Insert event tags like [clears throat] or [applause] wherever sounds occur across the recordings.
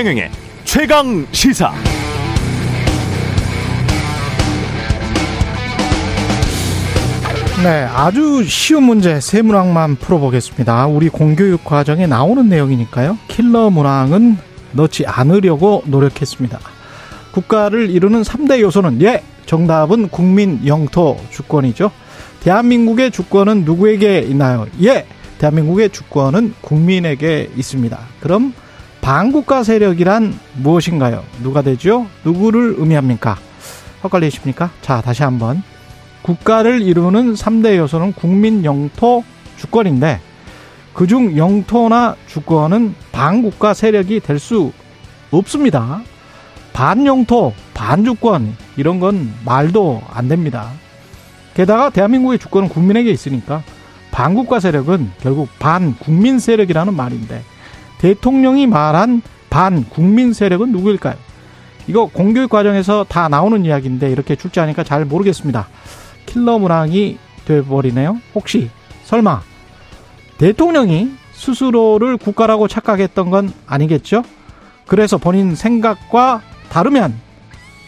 최경영의 최강 시사. 네, 아주 쉬운 문제 세 문항만 풀어보겠습니다. 우리 공교육 과정에 나오는 내용이니까요. 킬러 문항은 넣지 않으려고 노력했습니다. 국가를 이루는 3대 요소는 예, 정답은 국민 영토 주권이죠. 대한민국의 주권은 누구에게 있나요? 예, 대한민국의 주권은 국민에게 있습니다. 그럼 반국가 세력이란 무엇인가요? 누가 되죠? 누구를 의미합니까? 헛갈리십니까? 자, 다시 한번. 국가를 이루는 3대 요소는 국민 영토 주권인데 그중 영토나 주권은 반국가 세력이 될 수 없습니다. 반영토, 반주권 이런 건 말도 안 됩니다. 게다가 대한민국의 주권은 국민에게 있으니까 반국가 세력은 결국 반국민 세력이라는 말인데 대통령이 말한 반 국민 세력은 누구일까요? 이거 공교육 과정에서 다 나오는 이야기인데 이렇게 출제하니까 잘 모르겠습니다. 킬러 문항이 돼버리네요. 혹시 설마 대통령이 스스로를 국가라고 착각했던 건 아니겠죠? 그래서 본인 생각과 다르면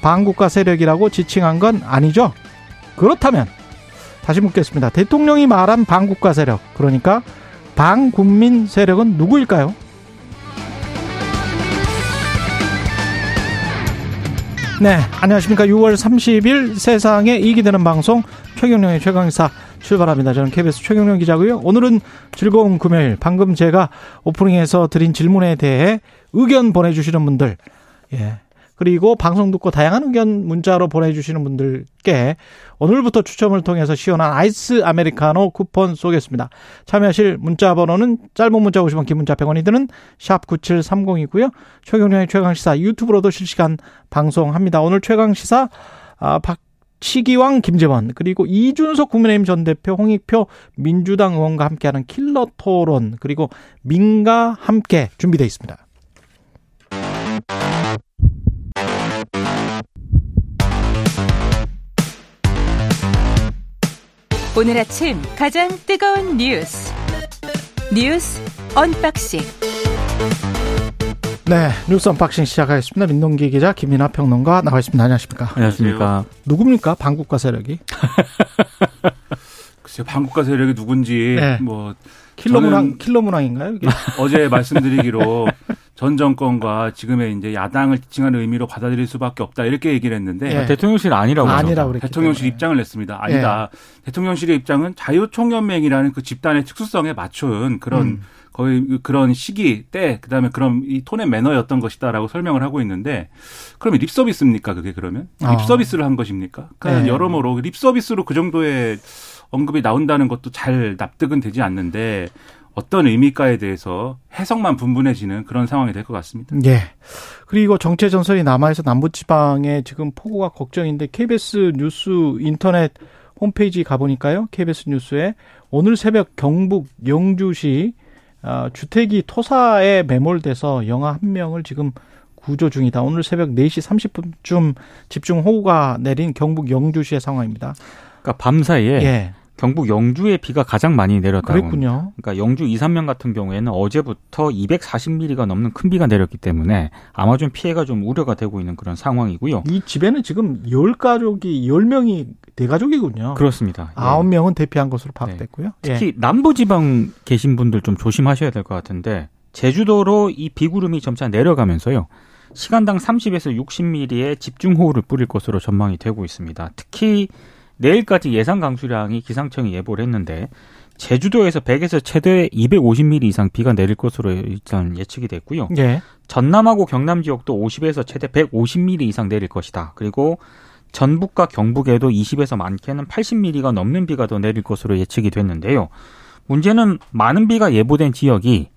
반국가 세력이라고 지칭한 건 아니죠? 그렇다면 다시 묻겠습니다. 대통령이 말한 반국가 세력, 그러니까 반국민 세력은 누구일까요? 네, 안녕하십니까. 6월 30일 세상에 이익이 되는 방송 최경령의 최강사 출발합니다. 저는 KBS 최경령 기자고요. 오늘은 즐거운 금요일. 방금 제가 오프닝에서 드린 질문에 대해 의견 보내주시는 분들, 예, 그리고 방송 듣고 다양한 의견 문자로 보내주시는 분들께 오늘부터 추첨을 통해서 시원한 아이스 아메리카노 쿠폰 쏘겠습니다. 참여하실 문자 번호는 짧은 문자 50원, 긴 문자 100원이 드는 샵 9730이고요. 최경련의 최강시사 유튜브로도 실시간 방송합니다. 오늘 최강시사 아, 박치기왕 김재원 그리고 이준석 국민의힘 전 대표 홍익표 민주당 의원과 함께하는 킬러 토론 그리고 민가 함께 준비되어 있습니다. 오늘 아침 가장 뜨거운 뉴스 뉴스 unboxing 네, 뉴스 unboxing 시작하겠습니다. 민동기 기자, 김민아 평론가 나와 있습니다. 안녕하십니까? 안녕하십니까? 누굽니까? 반국가 세력이? [laughs] 글쎄요, 반국가 세력이 누군지 네. 뭐 킬러 문항, 킬러 문항인가요? 이게? 어제 말씀드리기로 [laughs] 전 정권과 지금의 이제 야당을 지칭하는 의미로 받아들일 수밖에 없다 이렇게 얘기를 했는데 예. 대통령실 아니라고 아. 아니라고 대통령실 때문에. 입장을 냈습니다. 아니다. 대통령실의 입장은 자유총연맹이라는 그 집단의 특수성에 맞춘 그런 음. 거의 그런 시기 때 그다음에 그런 이 tone and manner였던 것이다라고 설명을 하고 있는데 그러면 립 서비스입니까 그게 그러면 아. 립 서비스를 한 것입니까? 그러니까 네. 여러모로 립 서비스로 그 정도의 언급이 나온다는 것도 잘 납득은 되지 않는데 어떤 의미가에 대해서 해석만 분분해지는 그런 상황이 될 것 같습니다. 예. 그리고 정체 전선이 남아있어 남부지방에 지금 폭우가 걱정인데 KBS 뉴스 인터넷 홈페이지 가보니까요. KBS 뉴스에 오늘 새벽 경북 영주시 어, 주택이 토사에 매몰돼서 영아 한 명을 지금 구조 중이다. 오늘 새벽 4시 30분쯤 집중 호우가 내린 경북 영주시의 상황입니다. 그러니까 밤 사이에 예. 경북 영주에 비가 가장 많이 내렸다고. 그랬군요. 그러니까 영주 2, 3명 같은 경우에는 어제부터 240mm가 넘는 큰 비가 내렸기 때문에 아마 좀 피해가 좀 우려가 되고 있는 그런 상황이고요. 이 집에는 지금 열 가족이 열 명이 네 가족이군요. 그렇습니다. 예. 아홉 명은 대피한 것으로 파악됐고요. 예. 특히 남부 지방 계신 분들 좀 조심하셔야 될 것 같은데 제주도로 이 비구름이 점차 내려가면서요. 시간당 30에서 60mm의 집중호우를 뿌릴 것으로 전망이 되고 있습니다. 특히 내일까지 예상 강수량이 기상청이 예보를 했는데 제주도에서 100에서 최대 250mm 이상 비가 내릴 것으로 일단 예측이 됐고요. 예. 전남하고 경남 지역도 50에서 최대 150mm 이상 내릴 것이다. 그리고 전북과 경북에도 20에서 많게는 80mm가 넘는 비가 더 내릴 것으로 예측이 됐는데요. 문제는 많은 비가 예보된 지역이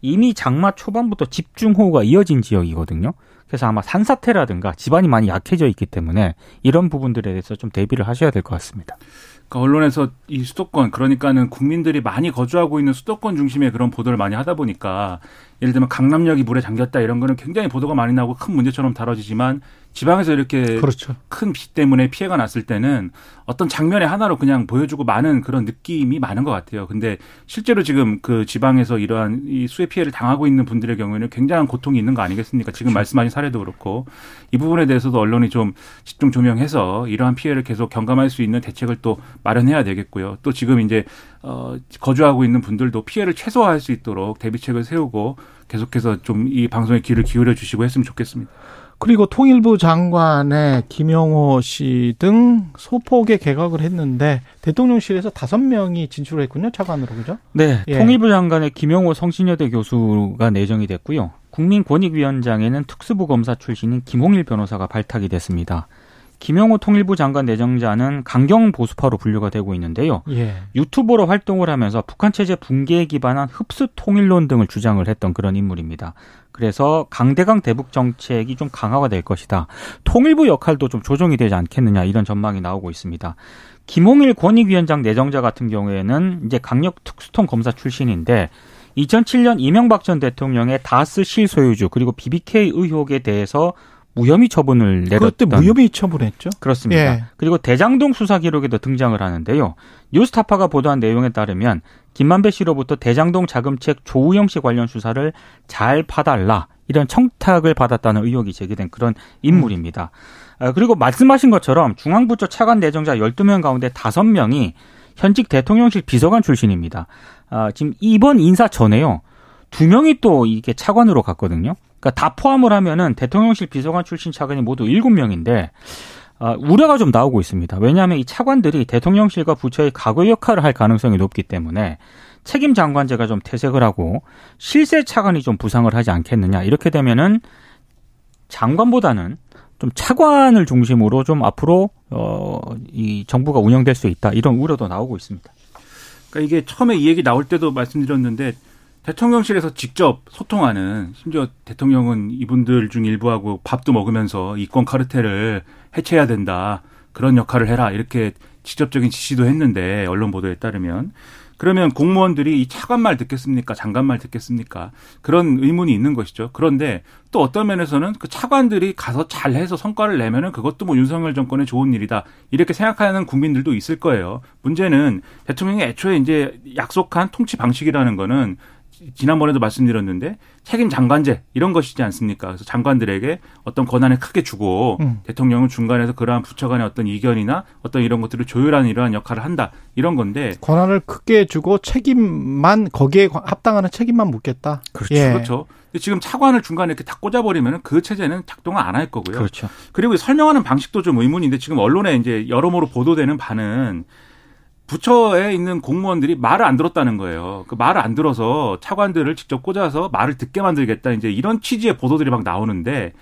이미 장마 초반부터 집중호우가 이어진 지역이거든요. 그래서 아마 산사태라든가 집안이 많이 약해져 있기 때문에 이런 부분들에 대해서 좀 대비를 하셔야 될 것 같습니다. 그러니까 언론에서 이 수도권 그러니까는 국민들이 많이 거주하고 있는 수도권 중심의 그런 보도를 많이 하다 보니까 예를 들면 강남역이 물에 잠겼다 이런 거는 굉장히 보도가 많이 나오고 큰 문제처럼 다뤄지지만 지방에서 이렇게 그렇죠. 큰비 때문에 피해가 났을 때는 어떤 장면의 하나로 그냥 보여주고 많은 그런 느낌이 많은 것 같아요. 근데 실제로 지금 그 지방에서 이러한 이 수해 피해를 당하고 있는 분들의 경우에는 굉장한 고통이 있는 거 아니겠습니까? 지금 말씀하신 사례도 그렇고 이 부분에 대해서도 언론이 좀 집중 조명해서 이러한 피해를 계속 경감할 수 있는 대책을 또 마련해야 되겠고요. 또 지금 이제 어 거주하고 있는 분들도 피해를 최소화할 수 있도록 대비책을 세우고 계속해서 좀 이 방송에 귀를 기울여 주시고 했으면 좋겠습니다. 그리고 통일부 장관의 김영호 씨 등 소폭의 개각을 했는데 대통령실에서 다섯 명이 진출했군요 차관으로 그죠? 네, 예. 통일부 장관의 김용호 성신여대 교수가 내정이 됐고요. 국민권익위원장에는 특수부 검사 출신인 김홍일 변호사가 발탁이 됐습니다. 김용호 통일부 장관 내정자는 강경 보수파로 분류가 되고 있는데요. 예. 유튜버로 활동을 하면서 북한 체제 붕괴에 기반한 흡수 통일론 등을 주장을 했던 그런 인물입니다. 그래서 강대강 대북 정책이 좀 강화가 될 것이다. 통일부 역할도 좀 조정이 되지 않겠느냐 이런 전망이 나오고 있습니다. 김홍일 권익위원장 내정자 같은 경우에는 이제 강력 특수통 검사 출신인데 2007년 이명박 전 대통령의 다스 실소유주 그리고 BBK 의혹에 대해서 무혐의 처분을 내렸던 그때 무혐의 처분했죠. 그렇습니다. 예. 그리고 대장동 수사 기록에도 등장을 하는데요. 뉴스타파가 보도한 내용에 따르면 김만배 씨로부터 대장동 자금책 조우영 씨 관련 수사를 잘 봐달라 이런 청탁을 받았다는 의혹이 제기된 그런 인물입니다. 아, 그리고 말씀하신 것처럼 중앙부처 차관 내정자 12명 가운데 5명이 현직 대통령실 비서관 출신입니다. 아, 지금 이번 인사 전에요. 두 명이 또 이게 차관으로 갔거든요. 그러니까 다 포함을 하면은 대통령실 비서관 출신 차관이 모두 7명인데 아, 우려가 좀 나오고 있습니다. 왜냐하면 이 차관들이 대통령실과 부처의 과거 역할을 할 가능성이 높기 때문에 책임 장관제가 좀 퇴색을 하고 실세 차관이 좀 부상을 하지 않겠느냐. 이렇게 되면은 장관보다는 좀 차관을 중심으로 좀 앞으로 어, 이 정부가 운영될 수 있다. 이런 우려도 나오고 있습니다. 그러니까 이게 처음에 이 얘기 나올 때도 말씀드렸는데 대통령실에서 직접 소통하는 심지어 대통령은 이분들 중 일부하고 밥도 먹으면서 이권 카르텔을 해체해야 된다. 그런 역할을 해라. 이렇게 직접적인 지시도 했는데 언론 보도에 따르면 그러면 공무원들이 이 차관 말 듣겠습니까? 장관 말 듣겠습니까? 그런 의문이 있는 것이죠. 그런데 또 어떤 면에서는 그 차관들이 가서 잘해서 성과를 내면은 그것도 뭐 윤석열 정권의 좋은 일이다. 이렇게 생각하는 국민들도 있을 거예요. 문제는 대통령이 애초에 이제 약속한 통치 방식이라는 거는 지난번에도 말씀드렸는데 책임 장관제 이런 것이지 않습니까? 그래서 장관들에게 어떤 권한을 크게 주고 음. 대통령은 중간에서 그러한 부처 간의 어떤 이견이나 어떤 이런 것들을 조율하는 이러한 역할을 한다. 이런 건데 권한을 크게 주고 책임만 거기에 합당하는 책임만 묻겠다. 그렇죠. 예. 그렇죠. 근데 지금 차관을 중간에 이렇게 다 꽂아버리면 그 체제는 작동을 안 할 거고요. 그렇죠. 그리고 설명하는 방식도 좀 의문인데 지금 언론에 이제 여러모로 보도되는 바는 부처에 있는 공무원들이 말을 안 들었다는 거예요. 그 말을 안 들어서 차관들을 직접 꽂아서 말을 듣게 만들겠다. 이제 이런 취지의 보도들이 막 나오는데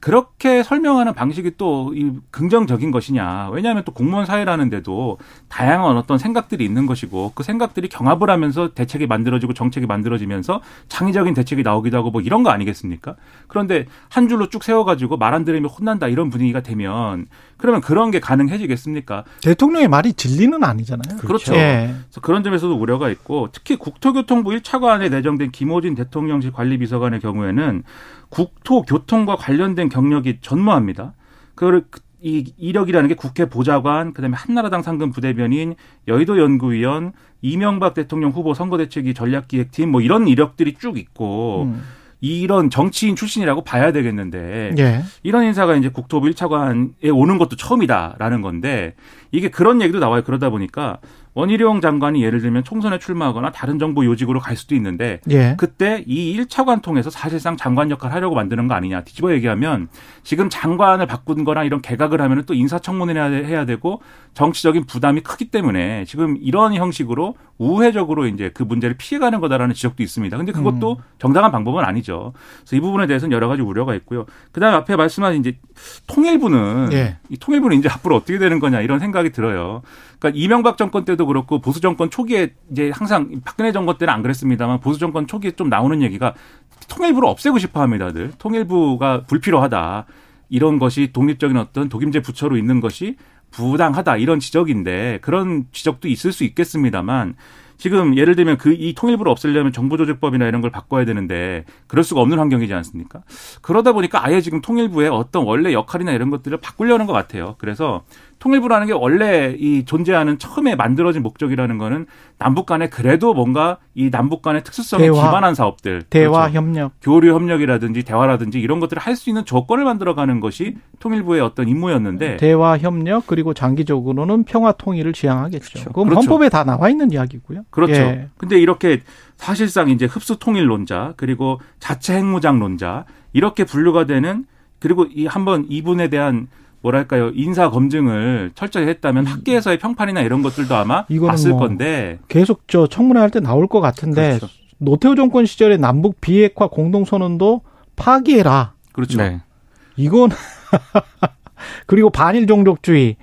그렇게 설명하는 방식이 또 이 긍정적인 것이냐. 왜냐하면 또 공무원 사회라는데도 다양한 어떤 생각들이 있는 것이고 그 생각들이 경합을 하면서 대책이 만들어지고 정책이 만들어지면서 창의적인 대책이 나오기도 하고 뭐 이런 거 아니겠습니까? 그런데 한 줄로 쭉 세워가지고 말 안 들으면 혼난다 이런 분위기가 되면 그러면 그런 게 가능해지겠습니까? 대통령의 말이 진리는 아니잖아요. 그렇죠. 예. 그래서 그런 점에서도 우려가 있고 특히 국토교통부 1차관에 내정된 김호진 대통령실 관리비서관의 경우에는 국토교통과 관련된 경력이 전무합니다. 그걸 이 이력이라는 게 국회 보좌관, 그다음에 한나라당 상근 부대변인, 여의도 연구위원, 이명박 대통령 후보 선거대책위 전략기획팀 뭐 이런 이력들이 쭉 있고 음. 이런 정치인 출신이라고 봐야 되겠는데 예. 이런 인사가 이제 국토부 1차관에 오는 것도 처음이다라는 건데 이게 그런 얘기도 나와요. 그러다 보니까 원희룡 장관이 예를 들면 총선에 출마하거나 다른 정부 요직으로 갈 수도 있는데 예. 그때 이 1차 관 통해서 사실상 장관 역할 하려고 만드는 거 아니냐. 뒤집어 얘기하면 지금 장관을 바꾼 거나 이런 개각을 하면 또 인사청문회 해야 되고 정치적인 부담이 크기 때문에 지금 이런 형식으로 우회적으로 이제 그 문제를 피해가는 거다라는 지적도 있습니다. 근데 그것도 음. 정당한 방법은 아니죠. 그래서 이 부분에 대해서는 여러 가지 우려가 있고요. 그다음에 앞에 말씀하신 이제 통일부는 예. 이 통일부는 이제 앞으로 어떻게 되는 거냐 이런 생각이 들어요. 그러니까 이명박 정권 때도 그렇고 보수 정권 초기에 이제 항상 박근혜 정권 때는 안 그랬습니다만 보수 정권 초기에 좀 나오는 얘기가 통일부를 없애고 싶어 합니다들. 통일부가 불필요하다. 이런 것이 독립적인 어떤 독임제 부처로 있는 것이 부당하다 이런 지적인데 그런 지적도 있을 수 있겠습니다만 지금 예를 들면 그 이 통일부를 없애려면 정부조직법이나 이런 걸 바꿔야 되는데 그럴 수가 없는 환경이지 않습니까? 그러다 보니까 아예 지금 통일부의 어떤 원래 역할이나 이런 것들을 바꾸려는 것 같아요. 그래서 통일부라는 게 원래 이 존재하는 처음에 만들어진 목적이라는 거는 남북 간에 그래도 뭔가 이 남북 간의 특수성에 대화. 기반한 사업들 대화 그렇죠. 협력. 교류 협력이라든지 대화라든지 이런 것들을 할 수 있는 조건을 만들어가는 것이 통일부의 어떤 임무였는데 대화 협력 그리고 장기적으로는 평화 통일을 지향하겠죠. 그건 그렇죠. 헌법에 다 나와 있는 이야기고요. 그렇죠. 예. 근데 이렇게 사실상 이제 흡수 통일론자 그리고 자체 핵무장론자 이렇게 분류가 되는 그리고 이 한번 이분에 대한 뭐랄까요 인사 검증을 철저히 했다면 학계에서의 평판이나 이런 것들도 아마 음. 이거는 봤을 뭐 건데 계속 저 청문회 할 때 나올 것 같은데 그렇죠. 노태우 정권 시절에 남북 비핵화 공동선언도 파기해라. 그렇죠. 네. 이건 [laughs] 그리고 반일 종족주의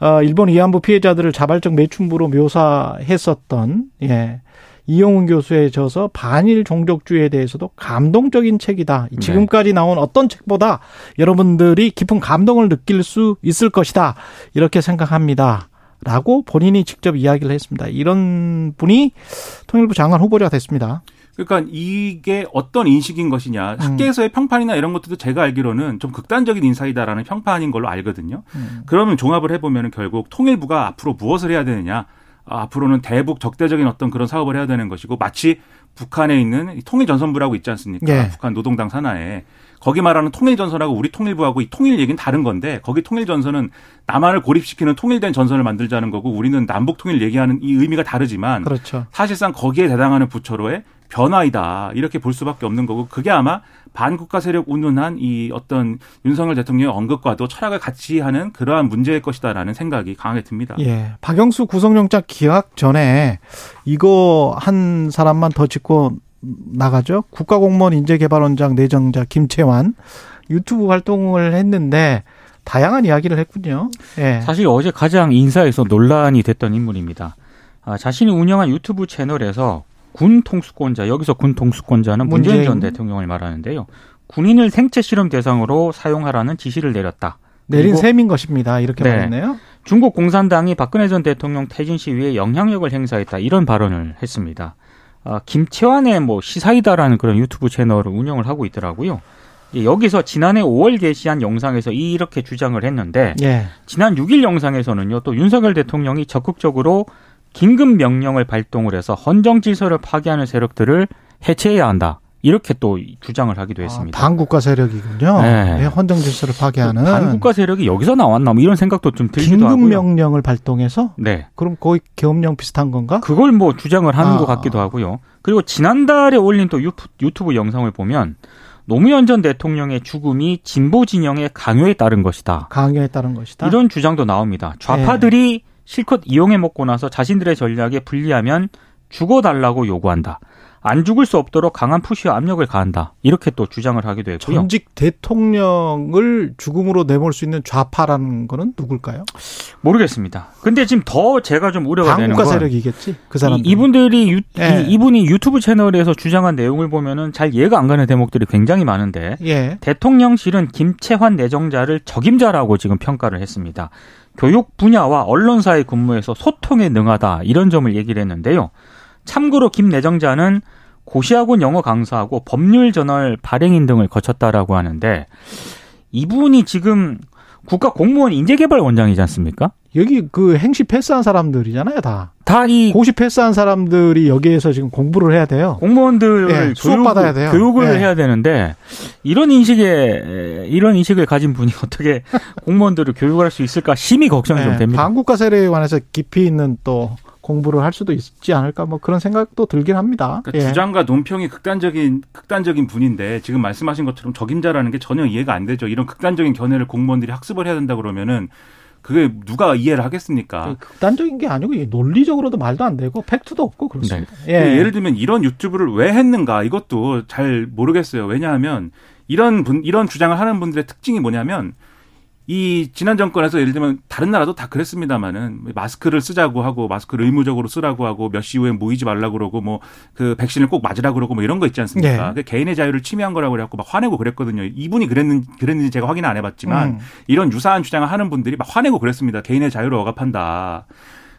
어, 일본 위안부 피해자들을 자발적 매춘부로 묘사했었던 예. 이용훈 교수에 져서 반일 종족주의에 대해서도 감동적인 책이다. 네. 지금까지 나온 어떤 책보다 여러분들이 깊은 감동을 느낄 수 있을 것이다. 이렇게 생각합니다. 라고 본인이 직접 이야기를 했습니다. 이런 분이 통일부 장관 후보자가 됐습니다. 그러니까 이게 어떤 인식인 것이냐 음. 학계에서의 평판이나 이런 것들도 제가 알기로는 좀 극단적인 인사이다라는 평판인 걸로 알거든요. 그러면 종합을 해보면 결국 통일부가 앞으로 무엇을 해야 되느냐 아, 앞으로는 대북 적대적인 어떤 그런 사업을 해야 되는 것이고 마치 북한에 있는 이 통일전선부라고 있지 않습니까? 예. 북한 노동당 산하에 거기 말하는 통일전선하고 우리 통일부하고 이 통일 얘기는 다른 건데 거기 통일전선은 남한을 고립시키는 통일된 전선을 만들자는 거고 우리는 남북 통일 얘기하는 이 의미가 다르지만 그렇죠. 사실상 거기에 해당하는 부처로의 변화이다 이렇게 볼 수밖에 없는 거고 그게 아마 반국가 세력 운운한 이 어떤 윤석열 대통령의 언급과도 철학을 같이 하는 그러한 문제일 것이다라는 생각이 강하게 듭니다. 예. 박영수 구속영장 기각 전에 이거 한 사람만 더 짚고 나가죠. 국가공무원 인재개발원장 내정자 김채환 유튜브 활동을 했는데 다양한 이야기를 했군요. 예. 사실 어제 가장 인사에서 논란이 됐던 인물입니다. 아, 자신이 운영한 유튜브 채널에서 군 통수권자, 여기서 군 통수권자는 문재인 전 문재인. 대통령을 말하는데요. 군인을 생체 실험 대상으로 사용하라는 지시를 내렸다. 내린 셈인 것입니다. 이렇게 네. 말했네요. 중국 공산당이 박근혜 전 대통령 퇴진 시위에 영향력을 행사했다. 이런 발언을 했습니다. 아, 김채환의 뭐 시사이다라는 그런 유튜브 채널을 운영을 하고 있더라고요. 예, 여기서 지난해 5월 게시한 영상에서 이렇게 주장을 했는데 예. 지난 6일 영상에서는요, 또 윤석열 대통령이 적극적으로 긴급 명령을 발동을 해서 헌정 질서를 파괴하는 세력들을 해체해야 한다. 이렇게 또 주장을 하기도 했습니다. 아, 반국가 세력이군요. 네. 예, 헌정 질서를 파괴하는 반국가 세력이 여기서 나왔나 뭐 이런 생각도 좀 들기도 긴급 하고요. 명령을 발동해서 네. 그럼 거의 계엄령 비슷한 건가? 그걸 뭐 주장을 하는 아. 것 같기도 하고요. 그리고 지난달에 올린 또 유튜- 유튜브 영상을 보면 노무현 전 대통령의 죽음이 진보 진영의 강요에 따른 것이다. 강요에 따른 것이다. 이런 주장도 나옵니다. 좌파들이 실컷 이용해 먹고 나서 자신들의 전략에 불리하면 죽어달라고 요구한다. 안 죽을 수 없도록 강한 푸시와 압력을 가한다. 이렇게 또 주장을 하기도 했고요. 전직 대통령을 죽음으로 내몰 수 있는 좌파라는 거는 누굴까요? 모르겠습니다. 근데 지금 더 제가 좀 우려가 되는 건 세력이겠지. 그 사람. 이, 분들이 유, 예. 이, 분이 유튜브 채널에서 주장한 내용을 보면은 잘 이해가 안 가는 대목들이 굉장히 많은데 예. 대통령실은 김채환 내정자를 적임자라고 지금 평가를 했습니다. 교육 분야와 언론사의 근무에서 소통에 능하다 이런 점을 얘기를 했는데요. 참고로 김 내정자는 고시학원 영어 강사하고 법률 저널 발행인 등을 거쳤다라고 하는데 이분이 지금 국가 공무원 인재개발 원장이지 않습니까? 여기 그 행시 패스한 사람들이잖아요, 다. 다 이 고시 패스한 사람들이 여기에서 지금 공부를 해야 돼요. 공무원들을 예, 수업 받아야 돼요. 교육을 예. 해야 되는데 이런 인식에 이런 인식을 가진 분이 [laughs] 어떻게 공무원들을 교육할 수 있을까 심히 걱정이 좀 예, 됩니다. 반국가 세력에 관해서 깊이 있는 또 공부를 할 수도 있지 않을까 뭐 그런 생각도 들긴 합니다. 그러니까 예. 주장과 논평이 극단적인 극단적인 분인데 지금 말씀하신 것처럼 적임자라는 게 전혀 이해가 안 되죠. 이런 극단적인 견해를 공무원들이 학습을 해야 된다 그러면은 그게 누가 이해를 하겠습니까? 극단적인 게 아니고 논리적으로도 말도 안 되고 팩트도 없고 그렇습니다. 네. 예. 예. 를 들면 이런 유튜브를 왜 했는가 이것도 잘 모르겠어요. 왜냐하면 이런 분 이런 주장을 하는 분들의 특징이 뭐냐면 이 지난 정권에서 예를 들면 다른 나라도 다 그랬습니다마는 마스크를 쓰자고 하고 마스크를 의무적으로 쓰라고 하고 몇시 이후에 모이지 말라 그러고 뭐 그 백신을 꼭 맞으라 그러고 뭐 이런 거 있지 않습니까? 네. 그 개인의 자유를 침해한 거라고 그래갖고 막 화내고 그랬거든요. 이분이 그랬는 그랬는지 제가 확인 안 해봤지만 음. 이런 유사한 주장을 하는 분들이 막 화내고 그랬습니다. 개인의 자유를 억압한다.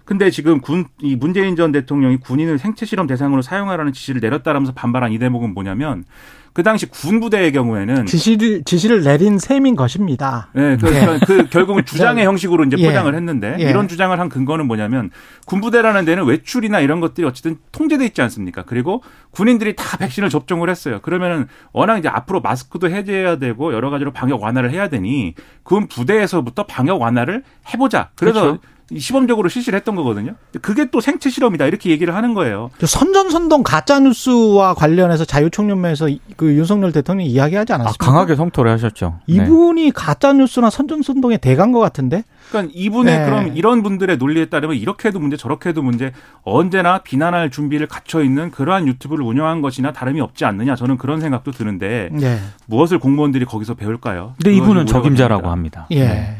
근데 지금 군, 이 문재인 전 대통령이 군인을 생체 실험 대상으로 사용하라는 지시를 내렸다라면서 반발한 이 대목은 뭐냐면 그 당시 군 부대의 경우에는 지시를 지시를 내린 셈인 것입니다. 네, 그, 그, 그 결국은 [laughs] 주장의 형식으로 이제 예. 포장을 했는데 예. 이런 주장을 한 근거는 뭐냐면 군부대라는 데는 외출이나 이런 것들이 어쨌든 통제돼 있지 않습니까? 그리고 군인들이 다 백신을 접종을 했어요. 그러면은 워낙 이제 앞으로 마스크도 해제해야 되고 여러 가지로 방역 완화를 해야 되니 군 부대에서부터 방역 완화를 해보자. 그래서 그렇죠. 이 시범적으로 실시를 했던 거거든요. 그게 또 생체 실험이다 이렇게 얘기를 하는 거예요. 저 선전선동 가짜 뉴스와 관련해서 자유총연맹에서 이- 그 윤석열 대통령이 이야기하지 아, 않았습니까? 강하게 성토를 하셨죠. 네. 이분이 가짜 뉴스나 선전선동의 대가인 것 같은데. 그러니까 이분의 네. 그럼 이런 분들의 논리에 따르면 이렇게 해도 문제 저렇게 해도 문제 언제나 비난할 준비를 갖춰 있는 그러한 유튜브를 운영한 것이나 다름이 없지 않느냐 저는 그런 생각도 드는데 예. 무엇을 공무원들이 거기서 배울까요? 근데 이분은 적임자라고. 합니다. 예.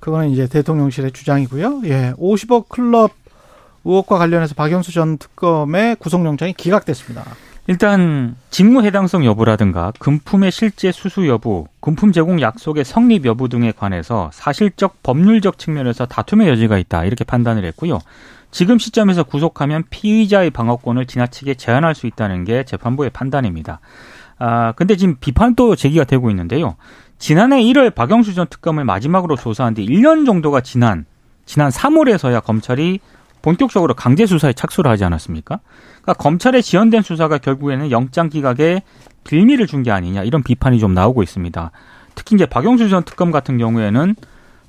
네. 그거는 이제 대통령실의 주장이고요. 예. 50억 클럽 의혹과 관련해서 박영수 전 특검의 구속영장이 기각됐습니다. 일단 직무 해당성 여부라든가 금품의 실제 수수 여부, 금품 제공 약속의 성립 여부 등에 관해서 사실적 법률적 측면에서 다툼의 여지가 있다 이렇게 판단을 했고요. 지금 시점에서 구속하면 피의자의 방어권을 지나치게 제한할 수 있다는 게 재판부의 판단입니다. 아, 근데 지금 비판도 제기가 되고 있는데요. 지난해 1월 박영수 전 특검을 마지막으로 조사한 뒤 1년 정도가 지난 지난 3월에서야 검찰이 본격적으로 강제 수사에 착수를 하지 않았습니까? 그러니까 검찰에 지연된 수사가 결국에는 영장 기각에 빌미를 준 게 아니냐 이런 비판이 좀 나오고 있습니다. 특히 이제 박영수 전 특검 같은 경우에는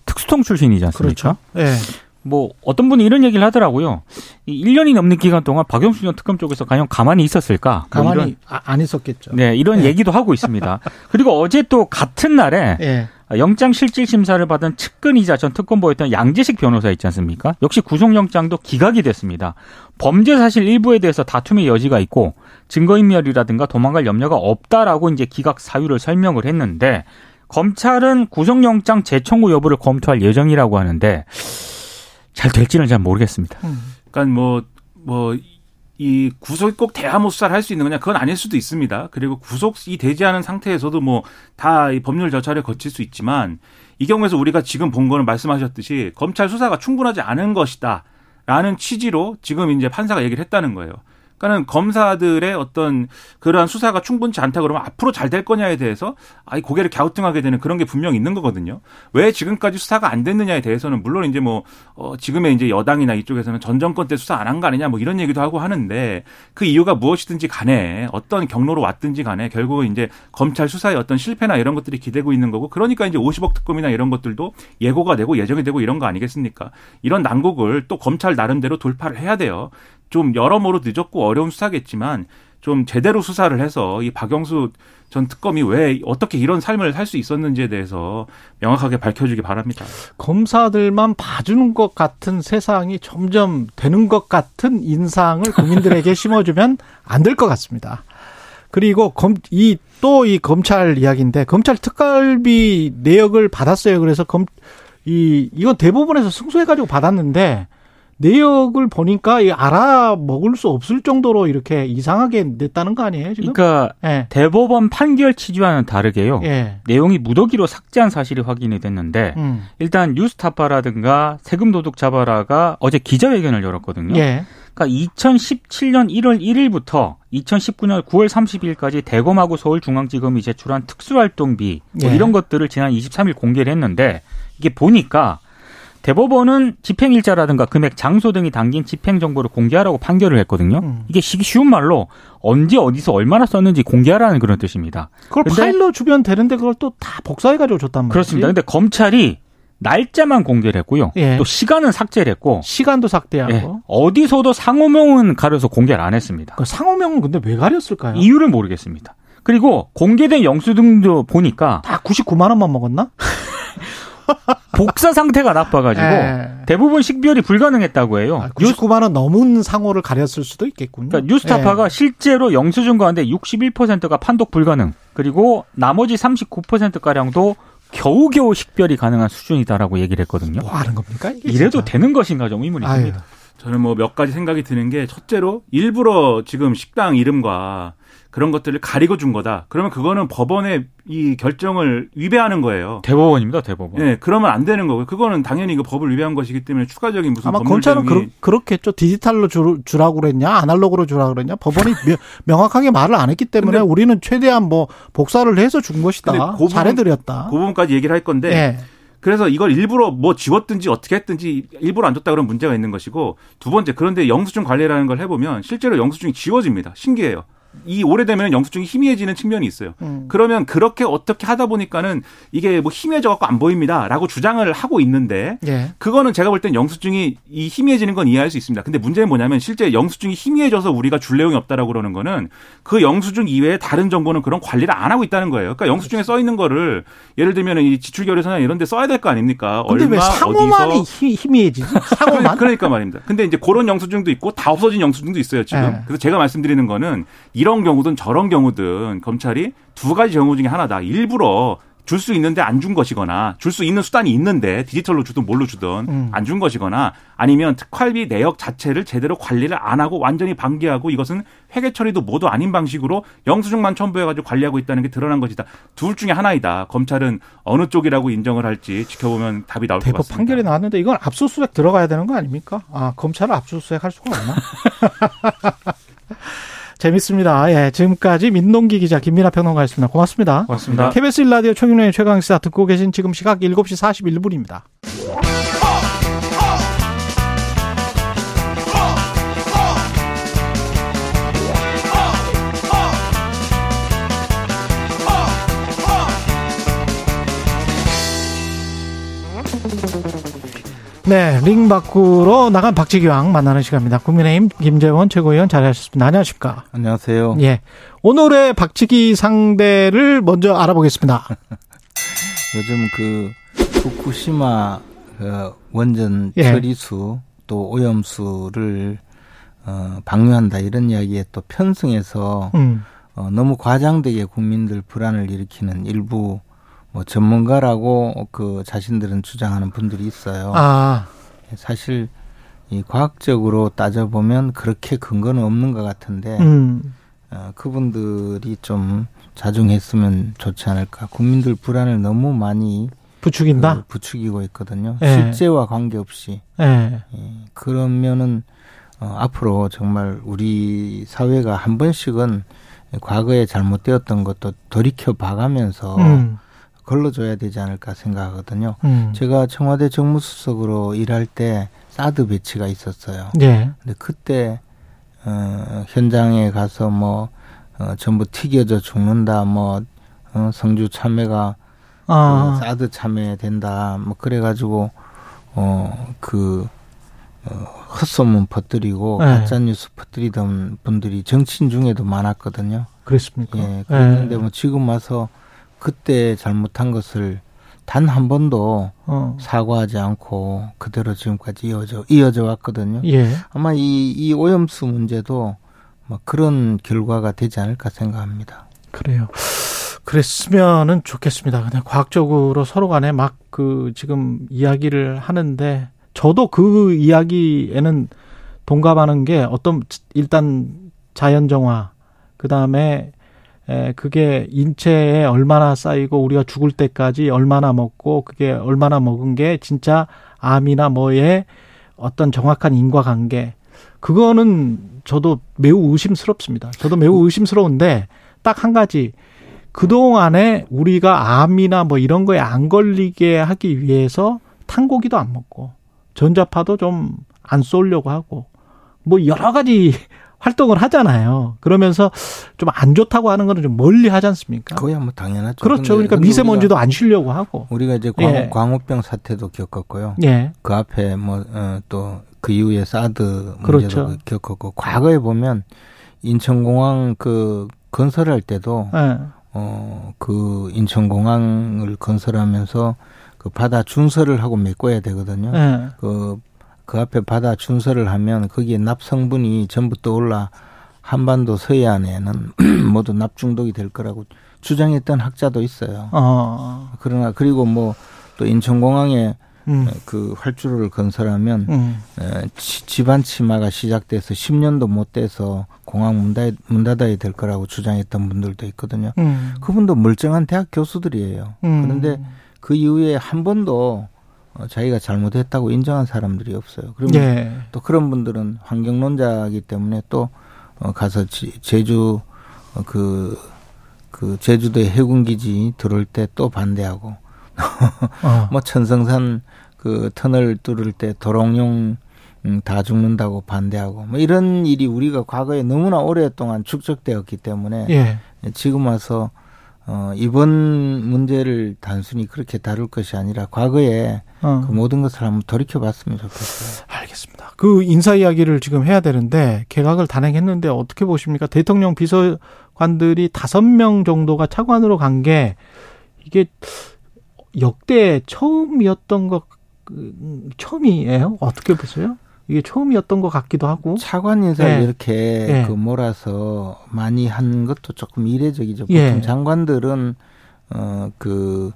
특수통 출신이지 않습니까? 그렇죠. 예. 뭐 어떤 분이 이런 얘기를 하더라고요. 이 1년이 넘는 기간 동안 박영수 전 특검 쪽에서 과연 가만히 있었을까? 뭐 가만히 이런, 아, 안 있었겠죠. 네, 이런 예. 얘기도 하고 있습니다. [laughs] 그리고 어제 또 같은 날에 예. 영장 실질 심사를 받은 측근이자 전 특검보였던 양재식 변호사 있지 않습니까? 역시 구속영장도 기각이 됐습니다. 범죄 사실 일부에 대해서 다툼의 여지가 있고 증거인멸이라든가 도망갈 염려가 없다라고 이제 기각 사유를 설명을 했는데 검찰은 구속영장 재청구 여부를 검토할 예정이라고 하는데 잘 될지는 잘 모르겠습니다. 그러니까 뭐 뭐 이 구속이 꼭 대화모 수사를 할 수 있는 거냐 그건 아닐 수도 있습니다. 그리고 구속이 되지 않은 상태에서도 뭐다이 법률 절차를 거칠 수 있지만 이 경우에서 우리가 지금 본 거는 말씀하셨듯이 검찰 수사가 충분하지 않은 것이다라는 취지로 지금 이제 판사가 얘기를 했다는 거예요. 그러니까는 검사들의 어떤 그러한 수사가 충분치 않다 그러면 앞으로 잘 될 거냐에 대해서 아이 고개를 갸우뚱하게 되는 그런 게 분명히 있는 거거든요. 왜 지금까지 수사가 안 됐느냐에 대해서는 물론 이제 뭐 어, 지금의 이제 여당이나 이쪽에서는 전 정권 때 수사 안 한 거 아니냐 뭐 이런 얘기도 하고 하는데 그 이유가 무엇이든지 간에 어떤 경로로 왔든지 간에 결국은 이제 검찰 수사의 어떤 실패나 이런 것들이 기대고 있는 거고 그러니까 이제 50억 특검이나 이런 것들도 예고가 되고 예정이 되고 이런 거 아니겠습니까? 이런 난국을 또 검찰 나름대로 돌파를 해야 돼요. 좀 여러모로 늦었고 어려운 수사겠지만 좀 제대로 수사를 해서 이 박영수 전 특검이 왜 어떻게 이런 삶을 살 수 있었는지에 대해서 명확하게 밝혀주기 바랍니다. 검사들만 봐주는 것 같은 세상이 점점 되는 것 같은 인상을 국민들에게 심어주면 안 될 것 같습니다. 그리고 검, 이, 또이 검찰 이야기인데, 검찰 특갈비 내역을 받았어요. 그래서 검, 이, 이건 대법원에서 승소해 가지고 받았는데, 내역을 보니까 이 알아 먹을 수 없을 정도로 이렇게 이상하게 냈다는 거 아니에요, 지금? 그러니까 예. 대법원 판결 취지와는 다르게요. 예. 내용이 무더기로 삭제한 사실이 확인이 됐는데 음. 일단 뉴스타파라든가 세금 도둑 잡아라가 어제 기자회견을 열었거든요. 예. 그러니까 2017년 1월 1일부터 2019년 9월 30일까지 대검하고 서울중앙지검이 제출한 특수활동비 뭐 예. 이런 것들을 지난 23일 공개를 했는데 이게 보니까 대법원은 집행일자라든가 금액, 장소 등이 담긴 집행 정보를 공개하라고 판결을 했거든요. 음. 이게 쉬- 쉬운 말로 언제 어디서 얼마나 썼는지 공개하라는 그런 뜻입니다. 그걸 파일로 주면 되는데 그걸 또 다 복사해 가지고 줬단 말이지. 그렇습니다. 근데 검찰이 날짜만 공개를 했고요. 예. 또 시간은 삭제를 했고 시간도 삭제하고. 예, 어디서도 상호명은 가려서 공개를 안 했습니다. 그 상호명은 근데 왜 가렸을까요? 이유를 모르겠습니다. 그리고 공개된 영수증도 보니까 다 99만 원만 먹었나? [laughs] [laughs] 복사 상태가 나빠가지고 예. 대부분 식별이 불가능했다고 해요. 아, 99만 원 넘은 상호를 가렸을 수도 있겠군요. 그러니까 뉴스타파가 예. 실제로 영수증 가운데 61%가 판독 불가능, 그리고 나머지 39%가량도 겨우겨우 식별이 가능한 수준이다라고 얘기를 했거든요. 뭐 하는 겁니까? 이래도 진짜? 되는 것인가 좀 의문이 아유, 듭니다. 저는 뭐 몇 가지 생각이 드는 게 첫째로 일부러 지금 식당 이름과 그런 것들을 가리고 준 거다. 그러면 그거는 법원의 이 결정을 위배하는 거예요. 대법원입니다, 대법원. 예, 그러면 안 되는 거고요. 그거는 당연히 그 법을 위배한 것이기 때문에 추가적인 무슨 아마 검찰은 그렇, 그렇겠죠. 디지털로 주, 주라고 그랬냐, 아날로그로 주라고 그랬냐. 법원이 명- [laughs] 명확하게 말을 안 했기 때문에 근데- 우리는 최대한 뭐 복사를 해서 준 것이다. 그 부분- 잘해드렸다. 그 부분까지 얘기를 할 건데 예. 그래서 이걸 일부러 뭐 지웠든지 어떻게 했든지 일부러 안 줬다 그런 문제가 있는 것이고 두 번째 그런데 영수증 관리라는 걸 해보면 실제로 영수증이 지워집니다. 신기해요. 이 오래되면 영수증이 희미해지는 측면이 있어요. 음. 그러면 그렇게 어떻게 하다 보니까는 이게 뭐 희미해져 갖고 안 보입니다라고 주장을 하고 있는데 예. 그거는 제가 볼 땐 영수증이 이 희미해지는 건 이해할 수 있습니다. 근데 문제는 뭐냐면 실제 영수증이 희미해져서 우리가 줄 내용이 없다라고 그러는 거는 그 영수증 이외에 다른 정보는 그런 관리를 안 하고 있다는 거예요. 그러니까 영수증에 써 있는 거를 예를 들면 이 지출 결의서나 이런 데 써야 될 거 아닙니까? 근데 왜 얼마 상호만이 어디서 희, 희미해지지? [laughs] 상호만? 그러니까 말입니다. 근데 이제 그런 영수증도 있고 다 없어진 영수증도 있어요, 지금. 네. 그래서 제가 말씀드리는 거는 이런 경우든 저런 경우든 검찰이 두 가지 경우 중에 하나다. 일부러 줄 수 있는데 안 준 것이거나 줄 수 있는 수단이 있는데 디지털로 주든 뭘로 주든 음. 안준 것이거나 아니면 특활비 내역 자체를 제대로 관리를 안 하고 완전히 방기하고 이것은 회계 처리도 모두 아닌 방식으로 영수증만 첨부해가지고 관리하고 있다는 게 드러난 것이다. 둘 중에 하나이다. 검찰은 어느 쪽이라고 인정을 할지 지켜보면 답이 나올 것 같습니다. 판결이 나왔는데 이건 압수수색 들어가야 되는 거 아닙니까? 아, 검찰은 압수수색 할 수가 없나? [laughs] 재밌습니다. 예, 지금까지 민동기 기자 김민아 평론가였습니다. 고맙습니다. 고맙습니다. KBS 1라디오 최경련의 최강시사 듣고 계신 지금 시각 7시 41분입니다. 네, 링 밖으로 나간 박지기왕 만나는 시간입니다. 국민의힘 김재원 최고위원 자리하셨습니다. 안녕하십니까? 안녕하세요. 예. 오늘의 박지기 상대를 먼저 알아보겠습니다. [laughs] 요즘 그 후쿠시마 그 원전 예. 처리수 또 오염수를 어, 방류한다 이런 이야기에 또 편승해서 음. 어, 너무 과장되게 국민들 불안을 일으키는 일부 뭐 전문가라고 그 자신들은 주장하는 분들이 있어요. 아, 사실 이 과학적으로 따져보면 그렇게 근거는 없는 것 같은데 음. 어, 그분들이 좀 자중했으면 좋지 않을까. 국민들 불안을 너무 많이 부추긴다? 그 부추기고 있거든요. 예. 실제와 관계없이. 예. 예, 그러면은 어, 앞으로 정말 우리 사회가 한 번씩은 과거에 잘못되었던 것도 돌이켜 봐가면서 음. 걸러줘야 되지 않을까 생각하거든요. 음. 제가 청와대 정무수석으로 일할 때 사드 배치가 있었어요. 예. 근데 그때 어, 현장에 가서 뭐 어, 전부 튀겨져 죽는다, 뭐 어, 성주 참외가 아, 그 사드 참여된다. 뭐 그래가지고 어그 어, 헛소문 퍼뜨리고 네. 가짜 뉴스 퍼뜨리던 분들이 정치인 중에도 많았거든요. 그랬습니까? 예, 그런데 뭐 지금 와서 그때 잘못한 것을 단 한 번도 어. 사과하지 않고 그대로 지금까지 이어져 이어져 왔거든요. 예. 아마 이, 이 오염수 문제도 뭐 그런 결과가 되지 않을까 생각합니다. 그래요. 그랬으면은 좋겠습니다. 그냥 과학적으로 서로 간에 막 그 지금 이야기를 하는데 저도 그 이야기에는 동감하는 게 어떤 일단 자연 정화 그다음에 에 그게 인체에 얼마나 쌓이고 우리가 죽을 때까지 얼마나 먹고 그게 얼마나 먹은 게 진짜 암이나 뭐에 어떤 정확한 인과관계 그거는 저도 매우 의심스럽습니다. 저도 매우 의심스러운데 딱 한 가지 그동안에 우리가 암이나 뭐 이런 거에 안 걸리게 하기 위해서 탄고기도 안 먹고 전자파도 좀안 쏘려고 하고 뭐 여러 가지 활동을 하잖아요. 그러면서 좀 안 좋다고 하는 거는 좀 멀리 하지 않습니까? 그거야 뭐 당연하죠. 그렇죠. 그러니까 미세먼지도 안 쉬려고 하고. 우리가, 이제 광, 예. 광우병 사태도 겪었고요. 예. 그 앞에 뭐또그 이후에 사드 문제도 그렇죠. 겪었고 과거에 보면 인천공항 그 건설할 때도 예. 어그 인천공항을 건설하면서 그 바다 준설을 하고 메꿔야 되거든요. 예. 그, 그 앞에 바다 준설을 하면 거기에 납 성분이 전부 떠올라 한반도 서해안에는 [clears throat] 모두 납 중독이 될 거라고 주장했던 학자도 있어요. 어. 그러나 그리고 뭐 또 인천공항에 음. 그 활주로를 건설하면 음. 에, 치- 집안 치마가 시작돼서 10년도 못 돼서 공항 문, 닫, 문 닫아야 될 거라고 주장했던 분들도 있거든요. 음. 그분도 멀쩡한 대학 교수들이에요. 음. 그런데 그 이후에 한 번도 어, 자기가 잘못했다고 인정한 사람들이 없어요. 그러면 예. 또 그런 분들은 환경론자이기 때문에 또 어, 가서 지- 제주 어, 그, 그 제주도의 해군 기지 들어올 때 또 반대하고 [laughs] 어. 뭐 천성산 그 터널 뚫을 때 도롱뇽 음, 다 죽는다고 반대하고 뭐 이런 일이 우리가 과거에 너무나 오랫동안 축적되었기 때문에 예. 지금 와서 어 이번 문제를 단순히 그렇게 다룰 것이 아니라 과거에 어. 그 모든 것을 한번 돌이켜 봤으면 좋겠어요. 알겠습니다. 그 인사 이야기를 지금 해야 되는데 개각을 단행했는데 어떻게 보십니까? 대통령 비서관들이 다섯 명 정도가 차관으로 간 게 이게 역대 처음이었던 것 그, 처음이에요? 어떻게 보세요? 이게 처음이었던 것 같기도 하고. 차관 인사를 예. 이렇게 예. 그 몰아서 많이 한 것도 조금 이례적이죠. 보통 예. 장관들은 어그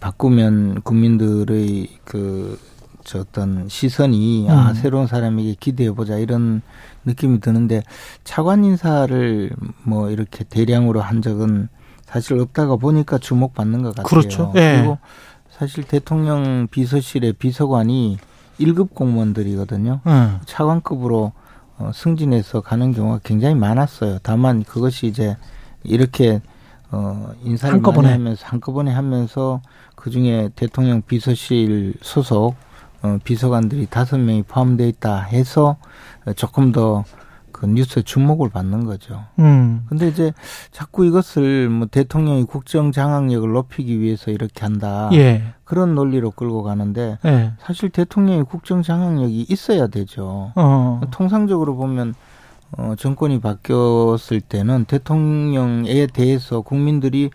바꾸면 국민들의 그 저 어떤 시선이 아 음. 새로운 사람에게 기대해 보자 이런 느낌이 드는데 차관 인사를 뭐 이렇게 대량으로 한 적은 사실 없다가 보니까 주목받는 것 같아요. 그렇죠. 예. 그리고 사실 대통령 비서실의 비서관이 1급 공무원들이거든요. 응. 차관급으로 어, 승진해서 가는 경우가 굉장히 많았어요. 다만 그것이 이제 이렇게 어, 인사를 한꺼번에. 하면서 한꺼번에 하면서 그 중에 대통령 비서실 소속 어, 비서관들이 다섯 명이 포함되어 있다 해서 조금 더 그 뉴스에 주목을 받는 거죠. 음. 근데 이제 자꾸 이것을 뭐 대통령이 국정 장악력을 높이기 위해서 이렇게 한다. 예. 그런 논리로 끌고 가는데 예. 사실 대통령이 국정 장악력이 있어야 되죠. 어. 통상적으로 보면 어, 정권이 바뀌었을 때는 대통령에 대해서 국민들이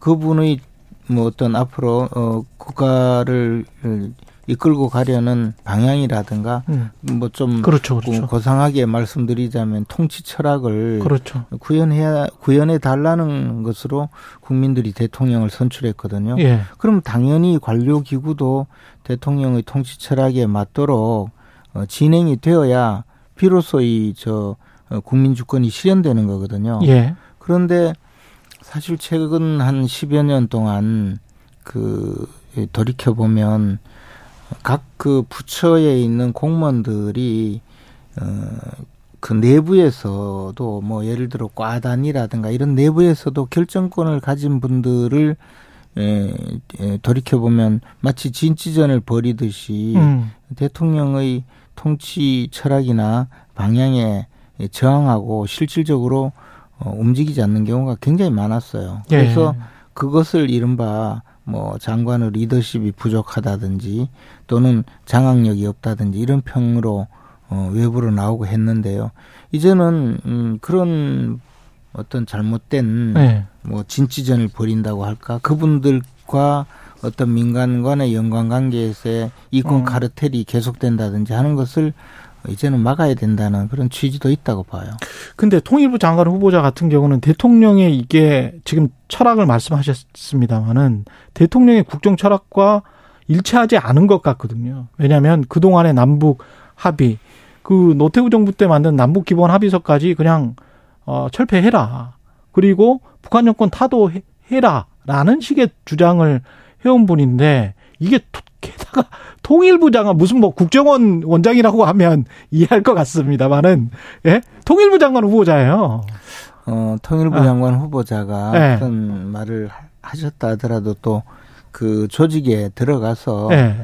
그분의 뭐 어떤 앞으로 어, 국가를 이끌고 가려는 방향이라든가 음. 뭐좀 그렇죠. 그렇죠. 고상하게 말씀드리자면 통치 철학을 그렇죠. 구현해야 구현해 달라는 것으로 국민들이 대통령을 선출했거든요. 예. 그럼 당연히 관료 기구도 대통령의 통치 철학에 맞도록 어, 진행이 되어야 비로소 이저 어, 국민 주권이 실현되는 거거든요. 예. 그런데 사실 최근 한 10여 년 동안 그 돌이켜 보면 각 그 부처에 있는 공무원들이 어그 내부에서도 뭐 예를 들어 과단이라든가 이런 내부에서도 결정권을 가진 분들을 에, 에, 돌이켜 보면 마치 진치전을 벌이듯이 음. 대통령의 통치 철학이나 방향에 저항하고 실질적으로 어, 움직이지 않는 경우가 굉장히 많았어요. 예. 그래서 그것을 이른바 뭐 장관의 리더십이 부족하다든지 또는 장악력이 없다든지 이런 평으로 어, 외부로 나오고 했는데요. 이제는 음, 그런 어떤 잘못된 예. 뭐 진치전을 벌인다고 할까 그분들과 어떤 민간 간의 연관 관계에서의 이권 음. 카르텔이 계속된다든지 하는 것을 이제는 막아야 된다는 그런 취지도 있다고 봐요. 근데 통일부 장관 후보자 같은 경우는 대통령의 이게 지금 철학을 말씀하셨습니다마는 대통령의 국정 철학과 일치하지 않은 것 같거든요. 왜냐하면 그동안의 남북 합의, 그 노태우 정부 때 만든 남북 기본 합의서까지 그냥 어, 철폐해라. 그리고 북한 정권 타도해라 라는 식의 주장을 해온 분인데 이게 토- 게다가 통일부 장관 무슨 뭐 국정원 원장이라고 하면 이해할 것 같습니다만은 예 통일부 장관 후보자예요. 어, 통일부 아. 장관 후보자가 네. 그런 말을 하- 하셨다 하더라도 또 그 조직에 들어가서 예.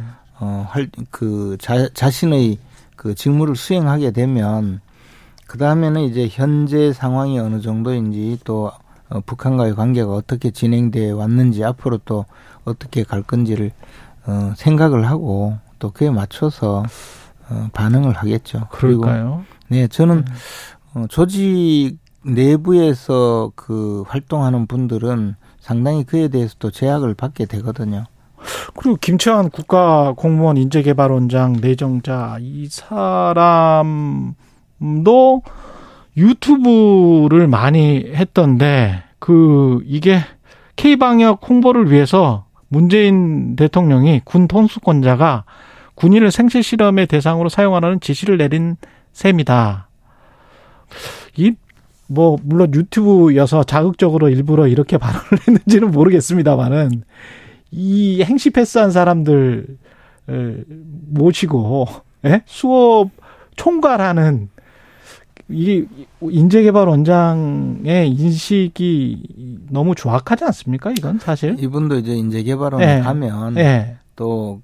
어, 할, 그, 자, 자신의 그 직무를 수행하게 되면, 그 다음에는 이제 현재 상황이 어느 정도인지 또, 어, 북한과의 관계가 어떻게 진행되어 왔는지 앞으로 또 어떻게 갈 건지를, 어, 생각을 하고 또 그에 맞춰서, 어, 반응을 하겠죠. 그리고 그럴까요? 네, 저는 어, 조직 내부에서 그 활동하는 분들은 상당히 그에 대해서도 제약을 받게 되거든요. 그리고 김채환 국가 공무원 인재개발원장 내정자 이 사람도 유튜브를 많이 했던데 그 이게 K방역 홍보를 위해서 문재인 대통령이 군 통수권자가 군인을 생체 실험의 대상으로 사용하라는 지시를 내린 셈이다. 이, 뭐, 물론 유튜브여서 자극적으로 일부러 이렇게 [laughs] 발언을 했는지는 모르겠습니다만은, 이 행시 패스한 사람들, 모시고, 예? 수업 총괄하는 이 인재개발원장의 인식이 너무 조악하지 않습니까? 이건 사실. 이분도 이제 인재개발원 네. 가면 네. 또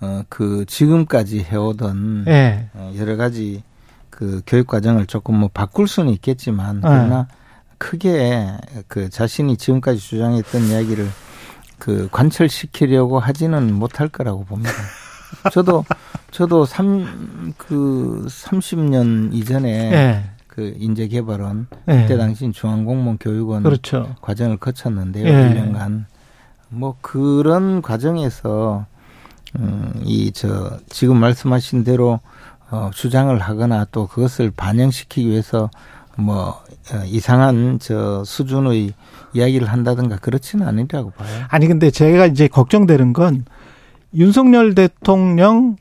어, 그 지금까지 해오던 네. 어, 여러 가지 그 교육 과정을 조금 뭐 바꿀 수는 있겠지만 그러나 크게 그 자신이 지금까지 주장했던 이야기를 그 관철시키려고 하지는 못할 거라고 봅니다. [laughs] 저도 저도 삼그 30년 이전에 네. 그 인재 개발원 네. 그때 당시 중앙공무원 교육원 그렇죠. 과정을 거쳤는데요. 네. 1년간 뭐 그런 과정에서 음, 이 저 지금 말씀하신 대로 어, 주장을 하거나 또 그것을 반영시키기 위해서 뭐 어, 이상한 저 수준의 이야기를 한다든가 그렇지는 않으리라고 봐요. 아니 근데 제가 이제 걱정되는 건 윤석열 대통령,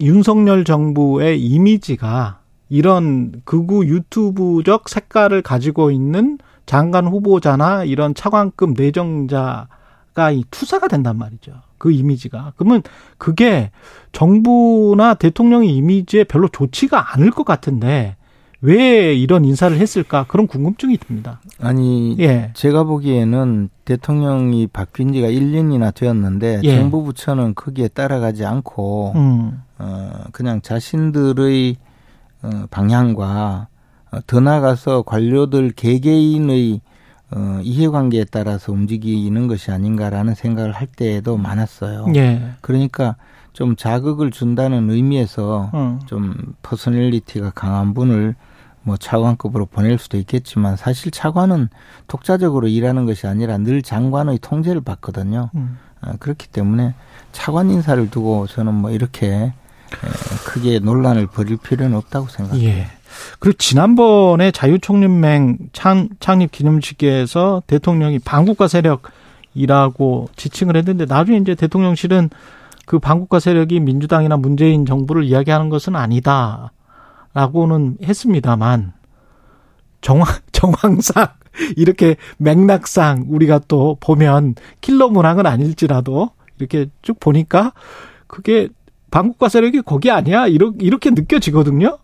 윤석열 정부의 이미지가 이런 극우 유튜브적 색깔을 가지고 있는 장관 후보자나 이런 차관급 내정자가 이 투사가 된단 말이죠. 그 이미지가. 그러면 그게 정부나 대통령의 이미지에 별로 좋지가 않을 것 같은데 왜 이런 인사를 했을까 그런 궁금증이 듭니다. 아니, 예. 제가 보기에는 대통령이 바뀐 지가 1년이나 되었는데 예. 정부 부처는 거기에 따라가지 않고 음. 어, 그냥 자신들의 어, 방향과 어, 더 나아가서 관료들 개개인의 어, 이해관계에 따라서 움직이는 것이 아닌가라는 생각을 할 때도 많았어요. 예. 그러니까 좀 자극을 준다는 의미에서 음. 좀 personality가 강한 분을 뭐 차관급으로 보낼 수도 있겠지만 사실 차관은 독자적으로 일하는 것이 아니라 늘 장관의 통제를 받거든요. 음. 아, 그렇기 때문에 차관 인사를 두고 저는 뭐 이렇게 크게 논란을 벌일 필요는 없다고 생각합니다. 예. 그리고 지난번에 자유총연맹 창, 창립 기념식에서 대통령이 반국가 세력이라고 지칭을 했는데 나중에 이제 대통령실은 그 반국가 세력이 민주당이나 문재인 정부를 이야기하는 것은 아니다. 라고는 했습니다만 정황 [laughs] 정황상 이렇게 맥락상 우리가 또 보면 킬러 문항은 아닐지라도 이렇게 쭉 보니까 그게 반국가 세력이 거기 아니야 이렇게 이렇게 느껴지거든요.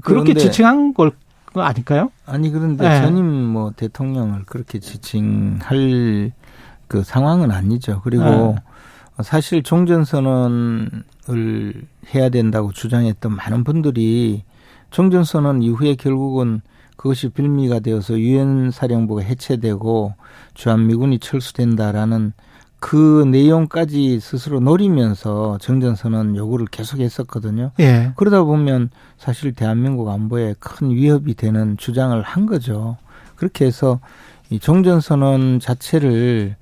그렇게 지칭한 걸 아닐까요? 아니 그런데 네. 전임 뭐 대통령을 그렇게 지칭할 그 상황은 아니죠. 그리고 네. 사실 종전선언을 해야 된다고 주장했던 많은 분들이 종전선언 이후에 결국은 그것이 빌미가 되어서 유엔 사령부가 해체되고 주한미군이 철수된다라는 그 내용까지 스스로 노리면서 정전선언 요구를 계속 했었거든요. 예. 그러다 보면 사실 대한민국 안보에 큰 위협이 되는 주장을 한 거죠. 그렇게 해서 이 종전선언 자체를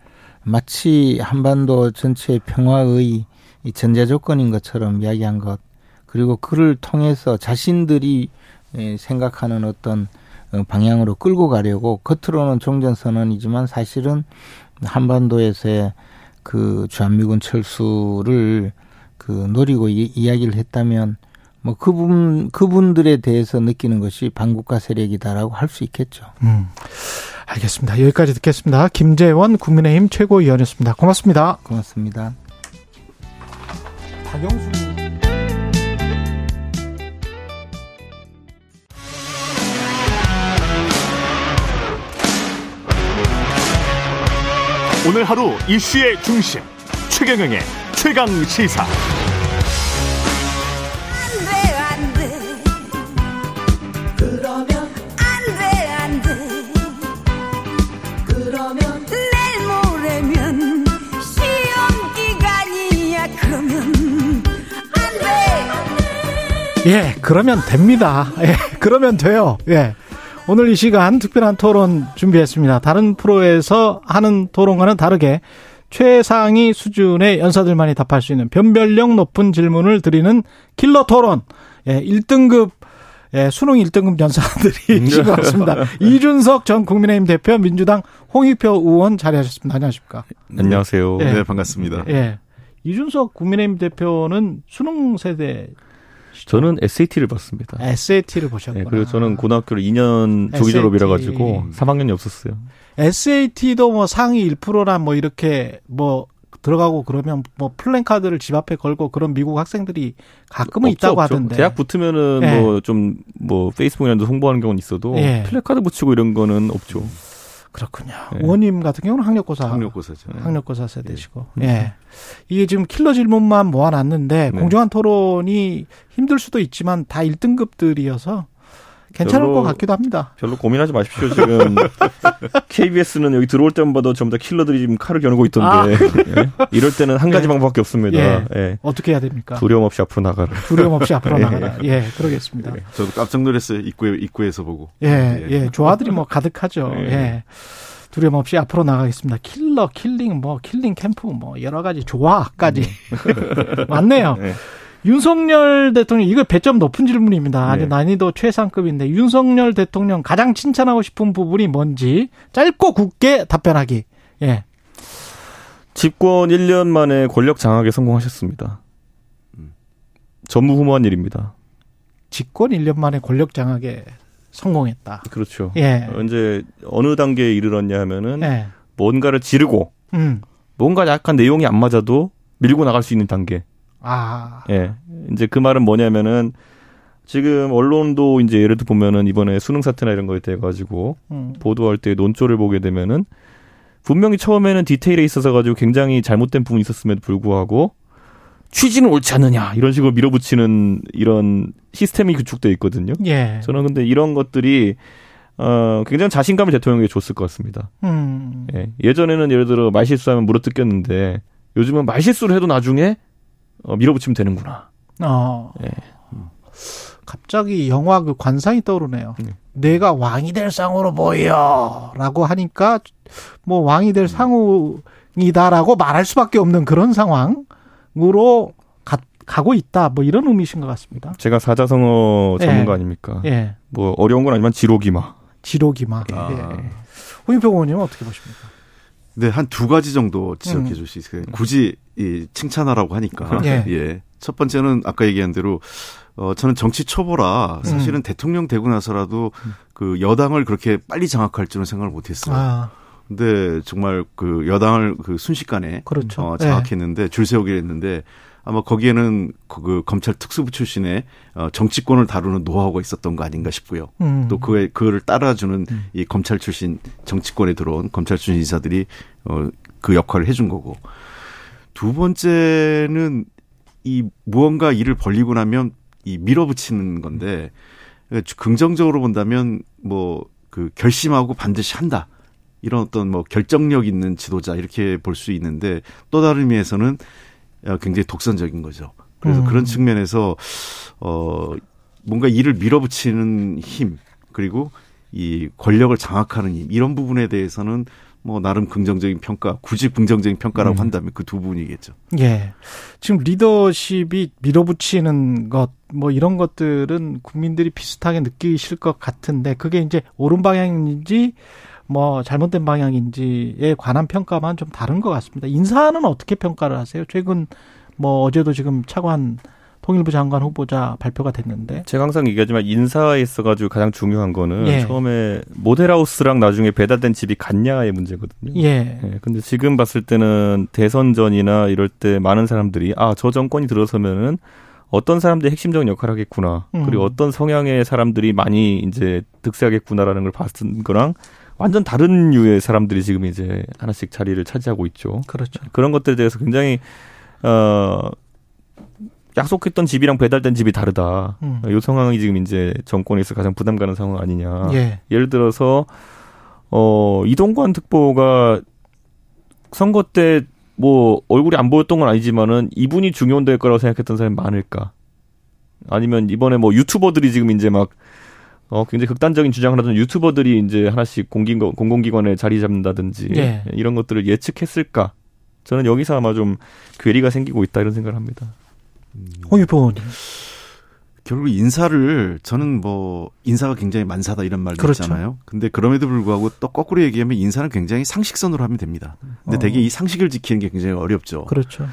마치 한반도 전체의 평화의 이 전제 조건인 것처럼 이야기한 것 그리고 그를 통해서 자신들이 예, 생각하는 어떤 어, 방향으로 끌고 가려고 겉으로는 종전 선언이지만 사실은 한반도에서의 그 주한미군 철수를 그 노리고 이, 이야기를 했다면 뭐 그분 그분들에 대해서 느끼는 것이 반국가 세력이다라고 할 수 있겠죠. 음. 알겠습니다. 여기까지 듣겠습니다. 김재원 국민의힘 최고위원이었습니다. 고맙습니다. 고맙습니다. 박영수 오늘 하루 이슈의 중심 최경영의 최강 시사. 예, 그러면 됩니다. 예, 그러면 돼요. 예. 오늘 이 시간 특별한 토론 준비했습니다. 다른 프로에서 하는 토론과는 다르게 최상위 수준의 연사들만이 답할 수 있는 변별력 높은 질문을 드리는 킬러 토론. 예, 1등급 예, 수능 1등급 연사들이 있는 것 같습니다. 이준석 전 국민의힘 대표, 민주당 홍익표 의원 자리하셨습니다. 안녕하십니까? 안녕하세요. 예. 네, 반갑습니다. 예. 이준석 국민의힘 대표는 수능 세대 저는 SAT를 봤습니다. SAT를 보셨구나. 네, 그리고 저는 고등학교를 2년 조기 졸업이라 가지고 3학년이 없었어요. SAT도 뭐 상위 1%나 뭐 이렇게 뭐 들어가고 그러면 뭐 플랜카드를 집 앞에 걸고 그런 미국 학생들이 가끔은 없죠, 있다고 없죠. 하던데. 대학 붙으면은 예. 뭐좀뭐 페이스북이나 도 홍보하는 경우는 있어도 예. 플래카드 붙이고 이런 거는 없죠. 그렇군요. 예. 의원님 같은 경우는 학력고사 학력고사죠. 학력고사 세대시고. 예. 이게 지금 킬러 질문만 모아놨는데 네. 공정한 토론이 힘들 수도 있지만 다 1등급들이어서 괜찮을 별로- 것 같기도 합니다. 별로 고민하지 마십시오. 지금 [laughs] KBS는 여기 들어올 때마다 전부 다 킬러들이 지금 칼을 겨누고 있던데 예. 이럴 때는 한 가지 예. 방법밖에 없습니다. 예. 예. 어떻게 해야 됩니까? 두려움 없이 앞으로 나가라. 두려움 없이 앞으로 [laughs] 예. 나가라. 예, 그러겠습니다. 저도 깜짝 놀랐어요. 입구에 입구에서 보고. 예, 예, 조화들이 뭐 가득하죠. 예. 예. 두려움 없이 앞으로 나가겠습니다. 킬러, killing, 뭐, killing 캠프, 뭐, 여러 가지 조화까지. [laughs] 맞네요. 네. 윤석열 대통령, 이거 배점 높은 질문입니다. 아주 네. 난이도 최상급인데, 윤석열 대통령 가장 칭찬하고 싶은 부분이 뭔지 짧고 굵게 답변하기. 예. 집권 1년 만에 권력 장악에 성공하셨습니다. 전무후무한 일입니다. 집권 1년 만에 권력 장악에 성공했다. 그렇죠. 예. 어, 이제 어느 단계에 이르렀냐 하면은 예. 뭔가를 지르고 음. 뭔가 약간 내용이 안 맞아도 밀고 나갈 수 있는 단계. 아. 예. 이제 그 말은 뭐냐면은 지금 언론도 이제 예를 들어 보면은 이번에 수능 사태나 이런 거에 대해 가지고 음. 보도할 때 논조를 보게 되면은 분명히 처음에는 디테일에 있어서 가지고 굉장히 잘못된 부분이 있었음에도 불구하고 취지는 옳지 않느냐 이런 식으로 밀어붙이는 이런 시스템이 구축돼 있거든요. 예. 저는 근데 이런 것들이 어 굉장히 자신감을 대통령에게 줬을 것 같습니다. 음. 예. 예전에는 예를 들어 말실수하면 물어뜯겼는데 요즘은 말실수를 해도 나중에 어, 밀어붙이면 되는구나. 어. 예. 갑자기 영화 그 관상이 떠오르네요. 네. 내가 왕이 될 상으로 보여 라고 하니까 뭐 왕이 될 상우이다라고 말할 수밖에 없는 그런 상황으로 가, 가고 있다. 뭐 이런 의미신 것 같습니다. 제가 사자성어 예. 전문가 아닙니까? 예. 뭐 어려운 건 아니지만 지록이마. 지록이마. 아. 예. 홍인표 의원님은 어떻게 보십니까? 네, 한 두 가지 정도 지적해 음. 줄수 있어요. 굳이 이 칭찬하라고 하니까. [laughs] 예. 예. 첫 번째는 아까 얘기한 대로 어 저는 정치 초보라 사실은 음. 대통령 되고 나서라도 그 여당을 그렇게 빨리 장악할 줄은 생각을 못 했어요. 아, 근데 정말 그 여당을 그 순식간에 그렇죠. 어, 장악했는데 줄 세우게 했는데 아마 거기에는 그, 그 검찰 특수부 출신의 어, 정치권을 다루는 노하우가 있었던 거 아닌가 싶고요. 음. 또 그에 그를 따라주는 이 검찰 출신 정치권에 들어온 검찰 출신 인사들이 어, 그 역할을 해준 거고 두 번째는 이 무언가 일을 벌리고 나면 이 밀어붙이는 건데 긍정적으로 본다면 뭐 그 결심하고 반드시 한다 이런 어떤 뭐 결정력 있는 지도자 이렇게 볼 수 있는데 또 다른 의미에서는 어, 굉장히 독선적인 거죠. 그래서 음. 그런 측면에서 어 뭔가 일을 밀어붙이는 힘 그리고 이 권력을 장악하는 힘 이런 부분에 대해서는 뭐 나름 긍정적인 평가 굳이 긍정적인 평가라고 음. 한다면 그두 부분이겠죠. 예. 지금 리더십이 밀어붙이는 것, 뭐 이런 것들은 국민들이 비슷하게 느끼실 것 같은데 그게 이제 옳은 방향인지 뭐 잘못된 방향인지에 관한 평가만 좀 다른 것 같습니다. 인사는 어떻게 평가를 하세요? 최근 뭐 어제도 지금 차관 통일부 장관 후보자 발표가 됐는데. 제가 항상 얘기하지만 인사에 있어가지고 가장 중요한 거는 예. 처음에 모델하우스랑 나중에 배달된 집이 같냐의 문제거든요. 예. 예, 근데 지금 봤을 때는 대선 전이나 이럴 때 많은 사람들이 아, 저 정권이 들어서면은 어떤 사람들이 핵심적인 역할을 하겠구나. 음. 그리고 어떤 성향의 사람들이 많이 이제 득세하겠구나라는 걸 봤던 거랑 완전 다른 류의 사람들이 지금 이제 하나씩 자리를 차지하고 있죠. 그렇죠. 그런 것들에 대해서 굉장히 어 약속했던 집이랑 배달된 집이 다르다. 음. 이 상황이 지금 이제 정권에서 가장 부담 가는 상황 아니냐. 예. 예를 들어서 어 이동관 특보가 선거 때 뭐 얼굴이 안 보였던 건 아니지만은 이분이 중요될 거라고 생각했던 사람이 많을까? 아니면 이번에 뭐 유튜버들이 지금 이제 막 어, 굉장히 극단적인 주장을 하던 유튜버들이 이제 하나씩 공기, 공공기관에 자리 잡는다든지 예. 이런 것들을 예측했을까? 저는 여기서 아마 좀 괴리가 생기고 있다 이런 생각을 합니다. 홍유표 의원님. 결국 인사를 저는 뭐 인사가 굉장히 만사다 이런 말도 그렇죠. 있잖아요. 근데 그럼에도 불구하고 또 거꾸로 얘기하면 인사는 굉장히 상식선으로 하면 됩니다. 근데 어. 되게 이 상식을 지키는 게 굉장히 어렵죠. 그렇죠.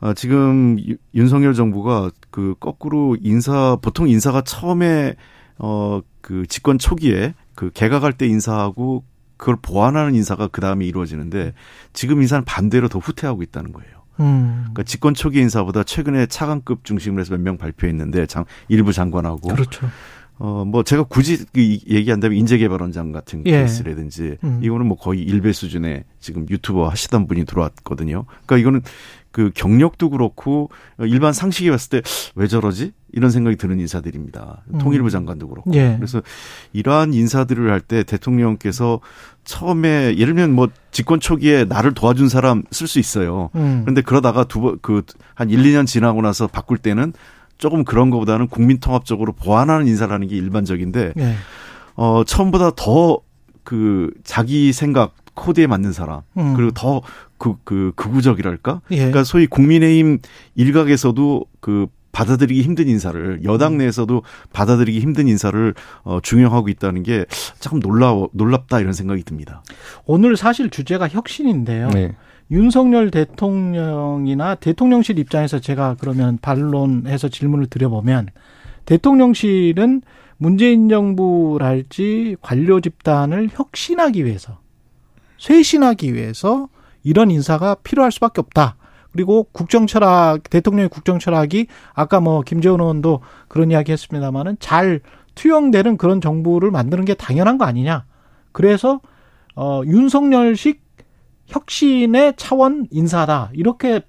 어, 지금 유- 윤석열 정부가 그 거꾸로 인사 보통 인사가 처음에 어 그 집권 초기에 그 개각할 때 인사하고 그걸 보완하는 인사가 그 다음에 이루어지는데 지금 인사는 반대로 더 후퇴하고 있다는 거예요. 음. 그러니까 집권 초기 인사보다 최근에 차관급 중심으로 해서 몇 명 발표했는데 장, 일부 장관하고 그렇죠. 어 뭐 제가 굳이 그 이- 얘기한다면 인재개발원장 같은 예. 케이스라든지 음. 이거는 뭐 거의 일배 수준의 지금 유튜버 하시던 분이 들어왔거든요. 그러니까 이거는 그 경력도 그렇고 일반 상식이 봤을 때 왜 저러지 이런 생각이 드는 인사들입니다. 음. 통일부 장관도 그렇고. 예. 그래서 이러한 인사들을 할 때 대통령께서 처음에 예를 들면 뭐 집권 초기에 나를 도와준 사람 쓸 수 있어요. 음. 그런데 그러다가 두 번 그 한 1, 2년 지나고 나서 바꿀 때는 조금 그런 것보다는 국민 통합적으로 보완하는 인사라는 게 일반적인데 예. 어 처음보다 더 그 자기 생각 코드에 맞는 사람 음. 그리고 더 그 그 극우적이랄까? 예. 그러니까 소위 국민의힘 일각에서도 그 받아들이기 힘든 인사를 음. 여당 내에서도 받아들이기 힘든 인사를 어 중용하고 있다는 게 참 놀라워 놀랍다 이런 생각이 듭니다. 오늘 사실 주제가 혁신인데요. 네. 윤석열 대통령이나 대통령실 입장에서 제가 그러면 반론해서 질문을 드려보면 대통령실은 문재인 정부랄지 관료 집단을 혁신하기 위해서 쇄신하기 위해서 이런 인사가 필요할 수밖에 없다. 그리고 국정 철학 대통령의 국정 철학이 아까 뭐 김재원 의원도 그런 이야기 했습니다마는 잘 투영되는 그런 정부를 만드는 게 당연한 거 아니냐. 그래서 어 윤석열식 혁신의 차원 인사다. 이렇게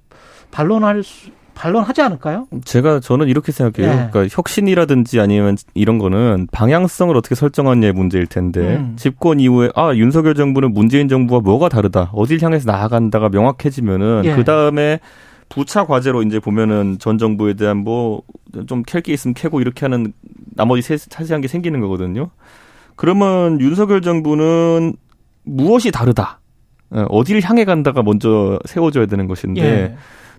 반론할 수, 반론하지 않을까요? 제가 저는 이렇게 생각해요. 예. 그러니까 혁신이라든지 아니면 이런 거는 방향성을 어떻게 설정하느냐의 문제일 텐데 음. 집권 이후에 아 윤석열 정부는 문재인 정부와 뭐가 다르다 어딜 향해서 나아간다가 명확해지면은 예. 그 다음에 부차 과제로 이제 보면은 전 정부에 대한 뭐 좀 캘 게 있으면 캐고 이렇게 하는 나머지 세- 사실한 게 생기는 거거든요. 그러면 윤석열 정부는 무엇이 다르다. 어, 어디를 향해 간다가 먼저 세워져야 되는 것인데 예.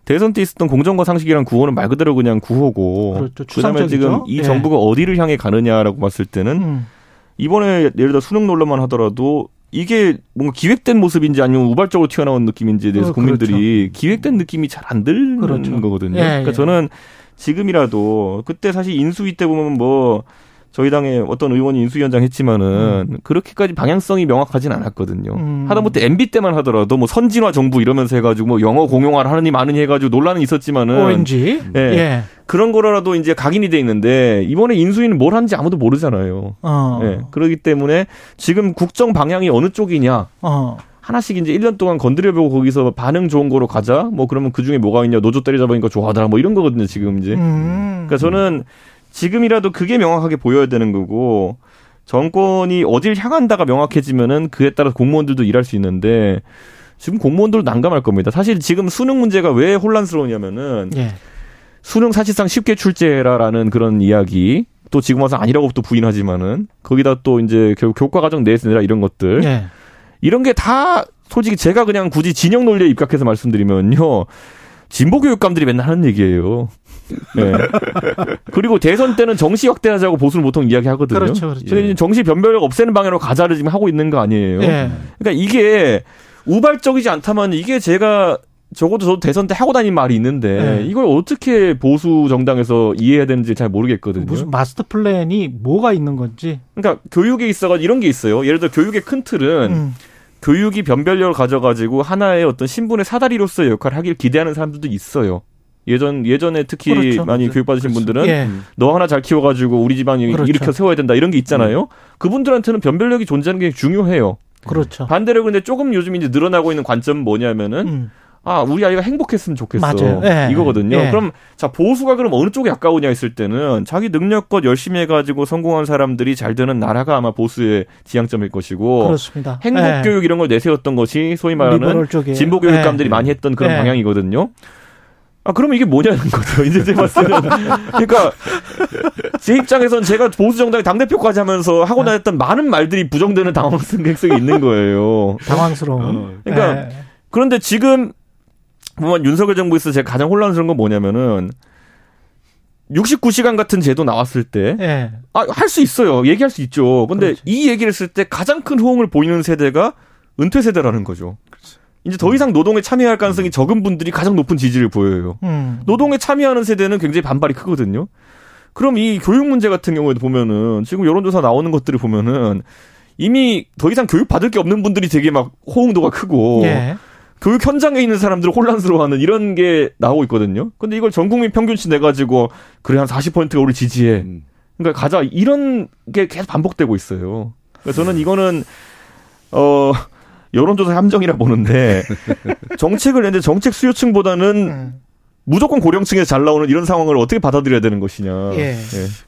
대선 때 있었던 공정과 상식이란 구호는 말 그대로 그냥 구호고 그렇죠. 그다음에. 지금 이 예. 정부가 어디를 향해 가느냐라고 봤을 때는 음. 이번에 예를 들어 수능 논란만 하더라도 이게 뭔가 기획된 모습인지 아니면 우발적으로 튀어나온 느낌인지에 대해서 어, 국민들이 기획된 느낌이 잘안 드는 그렇죠. 거거든요. 예, 그러니까 예. 저는 지금이라도 그때 사실 인수위 때 보면 뭐 저희 당의 어떤 의원이 인수위원장 했지만은 그렇게까지 방향성이 명확하진 않았거든요. 음. 하다못해 MB 때만 하더라도 뭐 선진화 정부 이러면서 해가지고 뭐 영어 공용화를 하느니 마느니 해가지고 논란은 있었지만은 ONG. 예. 예. 그런 거라도 이제 각인이 돼 있는데 이번에 인수위는 뭘 하는지 아무도 모르잖아요. 어. 예. 그렇기 때문에 지금 국정 방향이 어느 쪽이냐 어. 하나씩 이제 1년 동안 건드려보고 거기서 반응 좋은 거로 가자. 뭐 그러면 그 중에 뭐가 있냐 노조 때려잡으니까 좋아하더라. 뭐 이런 거거든요 지금 이제. 음. 그러니까 저는 지금이라도 그게 명확하게 보여야 되는 거고 정권이 어딜 향한다가 명확해지면은 그에 따라 공무원들도 일할 수 있는데 지금 공무원들도 난감할 겁니다. 사실 지금 수능 문제가 왜 혼란스러우냐면은 예. 수능 사실상 쉽게 출제라라는 그런 이야기 또 지금 와서 아니라고 또 부인하지만은 거기다 또 이제 결국 교과 과정 내에서 내라 이런 것들 예. 이런 게 다 솔직히 제가 그냥 굳이 진영 논리에 입각해서 말씀드리면요. 진보 교육감들이 맨날 하는 얘기예요. 네. [laughs] 그리고 대선 때는 정시 확대하자고 보수는 보통 이야기하거든요. 그렇죠, 그렇죠. 근데 정시 변별력 없애는 방향으로 가자를 지금 하고 있는 거 아니에요. 예. 그러니까 이게 우발적이지 않다면 이게 제가 적어도 저도 대선 때 하고 다닌 말이 있는데 네. 이걸 어떻게 보수 정당에서 이해해야 되는지 잘 모르겠거든요. 무슨 마스터 플랜이 뭐가 있는 건지. 그러니까 교육에 있어가 이런 게 있어요. 예를 들어 교육의 큰 틀은 음. 교육이 변별력을 가져가지고 하나의 어떤 신분의 사다리로서의 역할을 하길 기대하는 사람들도 있어요. 예전 예전에 특히 그렇죠. 많이 교육받으신 분들은 예. 너 하나 잘 키워가지고 우리 그렇죠. 일으켜 세워야 된다 이런 게 있잖아요. 그분들한테는 변별력이 존재하는 게 중요해요. 그렇죠. 반대로 근데 조금 요즘 이제 늘어나고 있는 관점은 뭐냐면은 음. 아 우리 아이가 행복했으면 좋겠어. 예. 이거거든요. 예. 그럼 자 보수가 그럼 어느 쪽에 가까우냐 했을 때는 자기 능력껏 열심히 해가지고 성공한 사람들이 잘 되는 나라가 아마 보수의 지향점일 것이고 그렇습니다. 행복 예. 교육 이런 걸 내세웠던 것이 소위 말하는. 진보 교육감들이 예. 많이 했던 그런 예. 방향이거든요. 아 그러면 이게 뭐냐는 거죠. 이제 제가 봤을 때는 그러니까 제 입장에선 제가 보수 정당의 당 대표까지 하면서 하고 네. 다녔던 많은 말들이 부정되는 당황성이 있는 거예요. 당황스러운. 그러니까 예. 그런데 지금 보면 윤석열 정부에서 제가 가장 혼란스러운 건 뭐냐면은 69시간 같은 제도 나왔을 때, 예. 아, 할 수 있어요. 얘기할 수 있죠. 근데 그렇지. 이 얘기를 했을 때 가장 큰 호응을 보이는 세대가 은퇴 세대라는 거죠. 이제 더 이상 노동에 참여할 가능성이 적은 분들이 가장 높은 지지를 보여요. 음. 노동에 참여하는 세대는 굉장히 반발이 크거든요. 그럼 이 교육 문제 같은 경우에도 보면은 지금 여론조사 나오는 것들을 보면은 이미 더 이상 교육 받을 게 없는 분들이 되게 막 호응도가 크고 예. 교육 현장에 있는 사람들을 혼란스러워하는 이런 게 나오고 있거든요. 근데 이걸 전 국민 평균치 내 가지고 그래 한 40%가 우리 지지해. 음. 그러니까 가자 이런 게 계속 반복되고 있어요. 그래서 저는 이거는 어 여론조사 함정이라 보는데 [laughs] 정책을 냈는데 정책 수요층보다는 음. 무조건 고령층에서 잘 나오는 이런 상황을 어떻게 받아들여야 되는 것이냐. 예.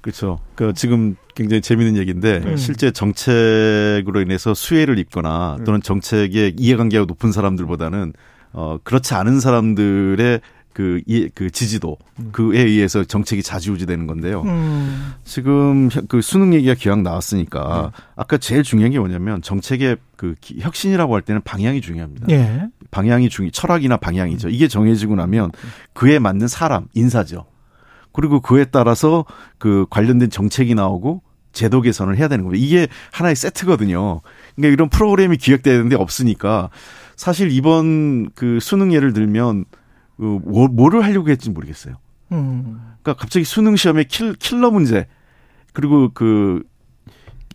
그렇죠. 그 지금 굉장히 재미있는 얘기인데 음. 실제 정책으로 인해서 수혜를 입거나 또는 정책에 이해관계가 높은 사람들보다는 어 그렇지 않은 사람들의 그, 이, 그 지지도 그에 의해서 정책이 좌지우지되는 건데요. 음. 지금 혀- 그 수능 얘기가 기왕 나왔으니까 아까 제일 중요한 게 뭐냐면 정책의 그 기- 혁신이라고 할 때는 방향이 중요합니다. 예. 방향이 중요, 철학이나 방향이죠. 이게 정해지고 나면 그에 맞는 사람, 인사죠. 그리고 그에 따라서 그 관련된 정책이 나오고 제도 개선을 해야 되는 겁니다. 이게 하나의 세트거든요. 그러니까 이런 프로그램이 기획돼야 되는데 없으니까 사실 이번 그 수능 예를 들면 그 뭐- 뭐를 하려고 했지 모르겠어요. 음. 그러니까 갑자기 수능 시험에 킬, 킬러 문제 그리고 그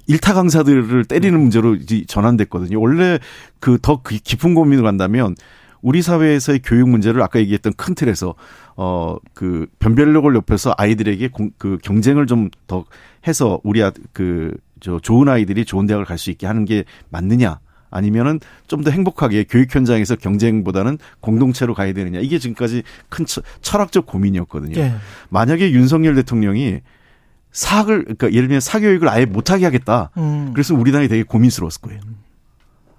일타 강사들을 때리는 문제로 이제 전환됐거든요. 원래 그 더 깊은 고민을 간다면 우리 사회에서의 교육 문제를 아까 얘기했던 큰 틀에서 어 그 변별력을 높여서 아이들에게 공, 그 경쟁을 좀 더 해서 우리 아, 그저 좋은 아이들이 좋은 대학을 갈 수 있게 하는 게 맞느냐 아니면은 좀 더 행복하게 교육 현장에서 경쟁보다는 공동체로 가야 되느냐 이게 지금까지 큰 처- 철학적 고민이었거든요. 예. 만약에 윤석열 대통령이 사학을 그러니까 예를 들면 사교육을 아예 못하게 하겠다. 음. 그래서 우리 당이 되게 고민스러웠을 거예요.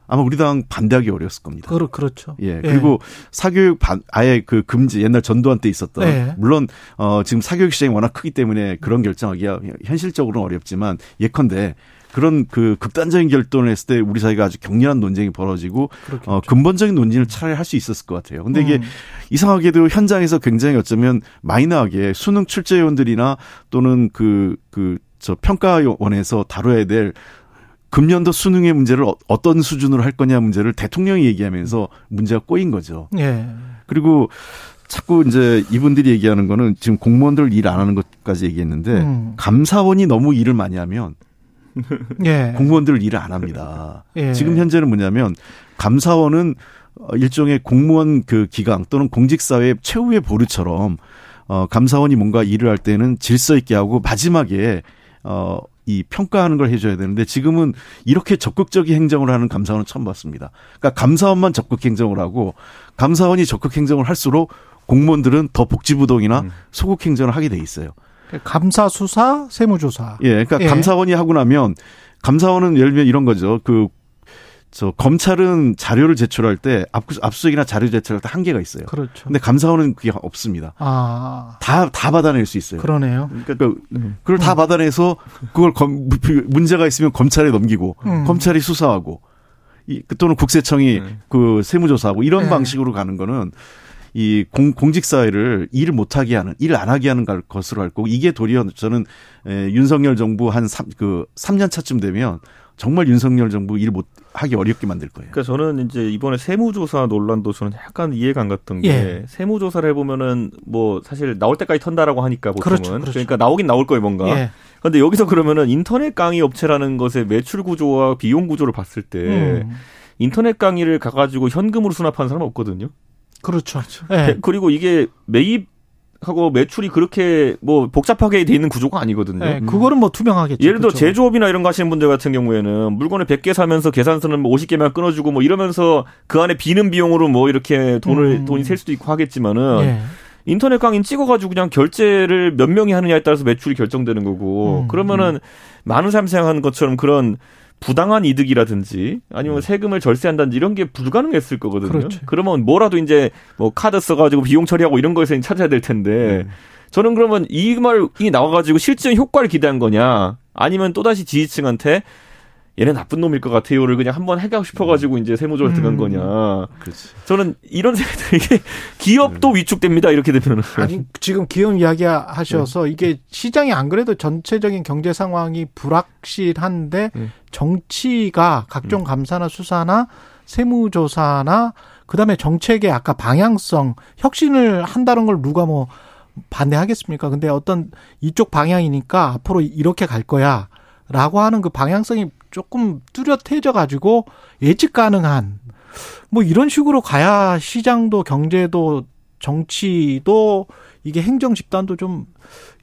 아마 우리 당 반대하기 어려웠을 겁니다. 그렇 그렇죠. 예. 그리고 사교육 반 아예 그 금지 옛날 전두환 때 있었던 네. 물론 어 지금 사교육 시장이 워낙 크기 때문에 그런 결정하기가 현실적으로는 어렵지만 예컨대 그런 그 극단적인 결론을 했을 때 우리 사회가 아주 격렬한 논쟁이 벌어지고 그렇겠죠. 어 근본적인 논의를 차라리 할 수 있었을 것 같아요. 근데 이게 음. 이상하게도 현장에서 굉장히 어쩌면 마이너하게 수능 출제위원들이나 또는 그 그 저 평가원에서 다뤄야 될 금년도 수능의 문제를 어- 어떤 수준으로 할 거냐 문제를 대통령이 얘기하면서 문제가 꼬인 거죠. 예. 그리고 자꾸 이제 이분들이 얘기하는 거는 지금 공무원들 일 안 하는 것까지 얘기했는데 음. 감사원이 너무 일을 많이 하면 예. [laughs] 공무원들 일을 안 합니다. 예. 지금 현재는 뭐냐면 감사원은 어, 일종의 공무원 그 기강 또는 공직사회 최후의 보루처럼 어 감사원이 뭔가 일을 할 때는 질서 있게 하고 마지막에 어 이 평가하는 걸 해줘야 되는데 지금은 이렇게 적극적인 행정을 하는 감사원은 처음 봤습니다. 그러니까 감사원만 적극 행정을 하고 감사원이 적극 행정을 할수록 공무원들은 더 복지부동이나 음. 소극 행정을 하게 돼 있어요. 감사 수사 세무조사. 예, 그러니까 예. 감사원이 하고 나면 감사원은 예를 들면 이런 거죠. 그 저 검찰은 자료를 제출할 때 압수- 압수수색이나 자료 제출할 때 한계가 있어요. 그렇죠. 근데 감사원은 그게 없습니다. 아. 다 다 받아낼 수 있어요. 그러네요. 그러니까 그걸 다 받아내서 그걸 검, 문제가 있으면 검찰에 넘기고 음. 검찰이 수사하고 이 또는 국세청이 그 세무조사하고 이런 네. 방식으로 가는 거는 이 공, 공직 사회를 일을 못하게 하는, 일을 안 하게 하는 걸- 것으로 할 거고, 이게 도리어 저는, 에, 윤석열 정부 한 3, 그, 3년 차쯤 되면 정말 윤석열 정부 일 못 하기 어렵게 만들 거예요. 그러니까 저는 이제 이번에 세무조사 논란도 저는 약간 이해가 안 갔던 게 예. 세무조사를 해보면은 뭐 사실 나올 때까지 턴다라고 하니까 보통은 그렇죠, 그렇죠. 러니까 나오긴 나올 거예요 뭔가. 예. 근데 여기서 그러면은 인터넷 강의 업체라는 것의 매출 구조와 비용 구조를 봤을 때 음. 인터넷 강의를 가가지고 현금으로 수납하는 사람은 없거든요. 그렇죠. 예. 그리고 이게 매입 하고 매출이 그렇게 뭐 복잡하게 돼 있는 구조가 아니거든요. 예. 그거는 뭐 투명하겠죠. 예를 들어 그쪽은. 제조업이나 이런 거 하시는 분들 같은 경우에는 물건을 100개 사면서 계산서는 뭐 50개만 끊어주고 뭐 이러면서 그 안에 비는 비용으로 뭐 이렇게 돈을 음. 돈이 셀 수도 있고 하겠지만은 예. 인터넷 강의 찍어가지고 그냥 결제를 몇 명이 하느냐에 따라서 매출이 결정되는 거고 음, 그러면은 많은 사람이 생각하는 것처럼 그런 부당한 이득이라든지 아니면 세금을 절세한다든지 이런 게 불가능했을 거거든요. 그렇죠. 그러면 뭐라도 이제 뭐 카드 써가지고 비용 처리하고 이런 거에서 찾아야 될 텐데 저는 그러면 이 말이 나와가지고 실제 효과를 기대한 거냐 아니면 또다시 지지층한테 얘네 나쁜 놈일 것 같아요를 그냥 한번 해가고 싶어가지고 이제 세무조를 음. 들어간 거냐. 그렇지. 저는 이런 생각들 이게 [laughs] 기업도 위축됩니다 이렇게 되면은. 아니 지금 기업 이야기 하셔서 이게 시장이 안 그래도 전체적인 경제 상황이 불확실한데 네. 정치가 각종 감사나 수사나 세무조사나 그다음에 정책의 아까 방향성 혁신을 한다는 걸 누가 뭐 반대하겠습니까? 근데 어떤 이쪽 방향이니까 앞으로 이렇게 갈 거야 라고 하는 그 방향성이 조금 뚜렷해져 가지고 예측 가능한 뭐 이런 식으로 가야 시장도 경제도 정치도 이게 행정 집단도 좀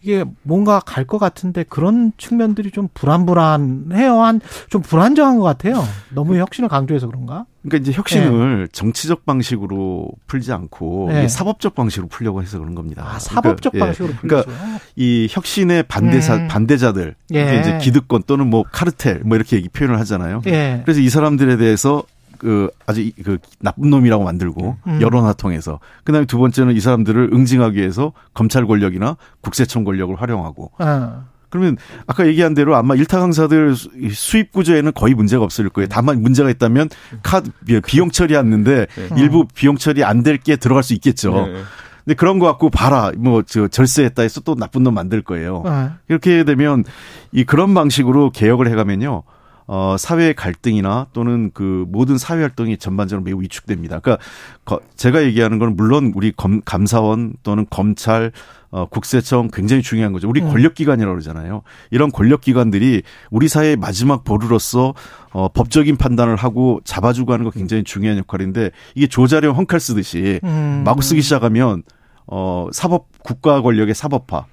이게 뭔가 갈 것 같은데 그런 측면들이 좀 불안불안해요. 한 좀 불안정한 것 같아요. 너무 혁신을 강조해서 그런가? 그러니까 이제 혁신을 정치적 방식으로 풀지 않고 네. 사법적 방식으로 풀려고 해서 그런 겁니다. 아, 사법적 그러니까, 예. 방식으로 그러니까 풀죠. 이 혁신의 반대사 음. 반대자들 예. 이제 기득권 또는 뭐 카르텔 뭐 이렇게 표현을 하잖아요. 예. 그래서 이 사람들에 대해서 그 아주 이- 그 나쁜 놈이라고 만들고 음. 여론화 통해서 그다음에 두 번째는 이 사람들을 응징하기 위해서 검찰 권력이나 국세청 권력을 활용하고 어. 그러면 아까 얘기한 대로 아마 일타 강사들 수- 수입 구조에는 거의 문제가 없을 거예요. 다만 문제가 있다면 카드 비- 비용 처리하는데 일부 비용 처리 안 될 게 들어갈 수 있겠죠. 네. 근데 그런 거 갖고 봐라 뭐 저 절세했다 해서 또 나쁜 놈 만들 거예요. 어. 이렇게 되면 이 그런 방식으로 개혁을 해가면요. 어, 사회 갈등이나 또는 그 모든 사회 활동이 전반적으로 매우 위축됩니다. 그러니까 거- 제가 얘기하는 건 물론 우리 검, 감사원 또는 검찰, 어, 국세청 굉장히 중요한 거죠. 우리 음. 권력기관이라고 그러잖아요. 이런 권력기관들이 우리 사회의 마지막 보루로서 어, 법적인 판단을 하고 잡아주고 하는 거 굉장히 중요한 역할인데 이게 조자룡 헝칼 쓰듯이 음. 마구 쓰기 시작하면 어 사법 국가 권력의 사법화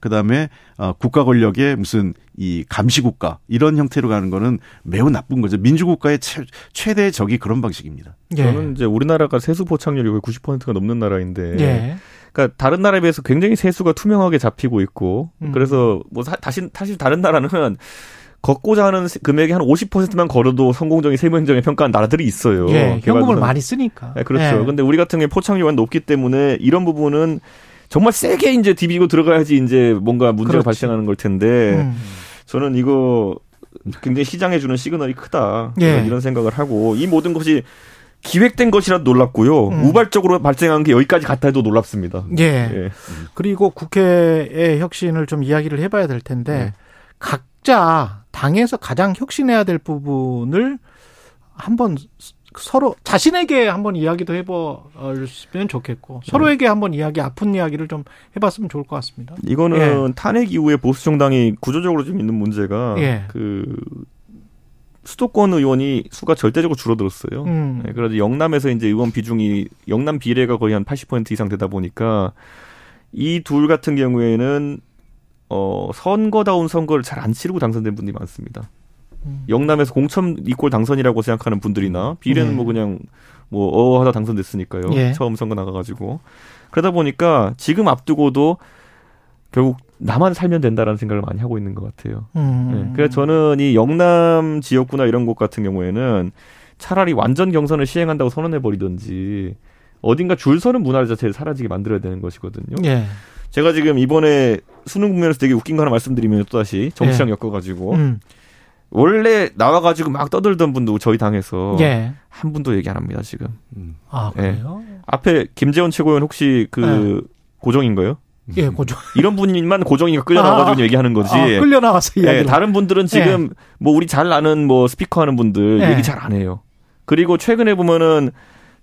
그다음에 어 국가 권력의 무슨 이 감시 국가 이런 형태로 가는 거는 매우 나쁜 거죠. 민주국가의 최, 최대의 적이 그런 방식입니다. 예. 저는 이제 우리나라가 세수 포착률이 거의 90%가 넘는 나라인데, 예. 그러니까 다른 나라에 비해서 굉장히 세수가 투명하게 잡히고 있고, 음. 그래서 뭐 사, 다시 사실 다른 나라는 걷고자 하는 세- 금액의 한 50%만 걸어도 성공적인 세무행정에 평가한 나라들이 있어요. 예. 현금을. 많이 쓰니까. 네, 그렇죠. 예. 근데 우리 같은 경우에 포착률이 높기 때문에 이런 부분은 정말 세게 이제 디비고 들어가야지 이제 뭔가 문제가 그렇지. 발생하는 걸 텐데 음. 저는 이거 굉장히 시장에 주는 시그널이 크다. 예. 이런 생각을 하고 이 모든 것이 기획된 것이라도 놀랍고요. 음. 우발적으로 발생한 게 여기까지 갔다 해도 놀랍습니다. 예. 예. 그리고 국회의 혁신을 좀 이야기를 해봐야 될 텐데 네. 각자 당에서 가장 혁신해야 될 부분을 한번 서로 자신에게 한번 이야기도 해보면 좋겠고 서로에게 한번 이야기 아픈 이야기를 좀 해봤으면 좋을 것 같습니다. 이거는 탄핵 이후에 보수 정당이 구조적으로 좀 있는 문제가 예. 그 수도권 의원이 수가 절대적으로 줄어들었어요. 음. 네, 그래서 영남에서 이제 의원 비중이 영남 비례가 거의 한 80% 이상 되다 보니까 이 둘 같은 경우에는 어 선거다운 선거를 잘 안 치르고 당선된 분들이 많습니다. 음. 영남에서 공천 이꼴 당선이라고 생각하는 분들이나 비례는 네. 뭐 그냥 뭐 어 하다 당선됐으니까요. 예. 처음 선거 나가가지고 그러다 보니까 지금 앞두고도 결국 나만 살면 된다라는 생각을 많이 하고 있는 것 같아요. 음. 네. 그래서 저는 이 영남 지역구나 이런 곳 같은 경우에는 차라리 완전 경선을 시행한다고 선언해 버리든지 어딘가 줄 서는 문화 자체를 사라지게 만들어야 되는 것이거든요. 예. 제가 지금 이번에 수능 국면에서 되게 웃긴 거 하나 말씀드리면 또 다시 정치랑 엮어가지고 음. 원래 나와가지고 막 떠들던 분도 저희 당에서 예. 한 분도 얘기 안 합니다 지금. 아 그래요? 앞에 김재원 최고위원 혹시 그 네. 고정인가요? 예, 고정. [laughs] 이런 분만 고정이가 끌려 나와가지고 아. 얘기하는 거지. 아, 끌려 나와서 예, 이야기. 다른 분들은 지금 뭐 우리 잘 아는 뭐 스피커 하는 분들 네. 얘기 잘 안 해요. 그리고 최근에 보면은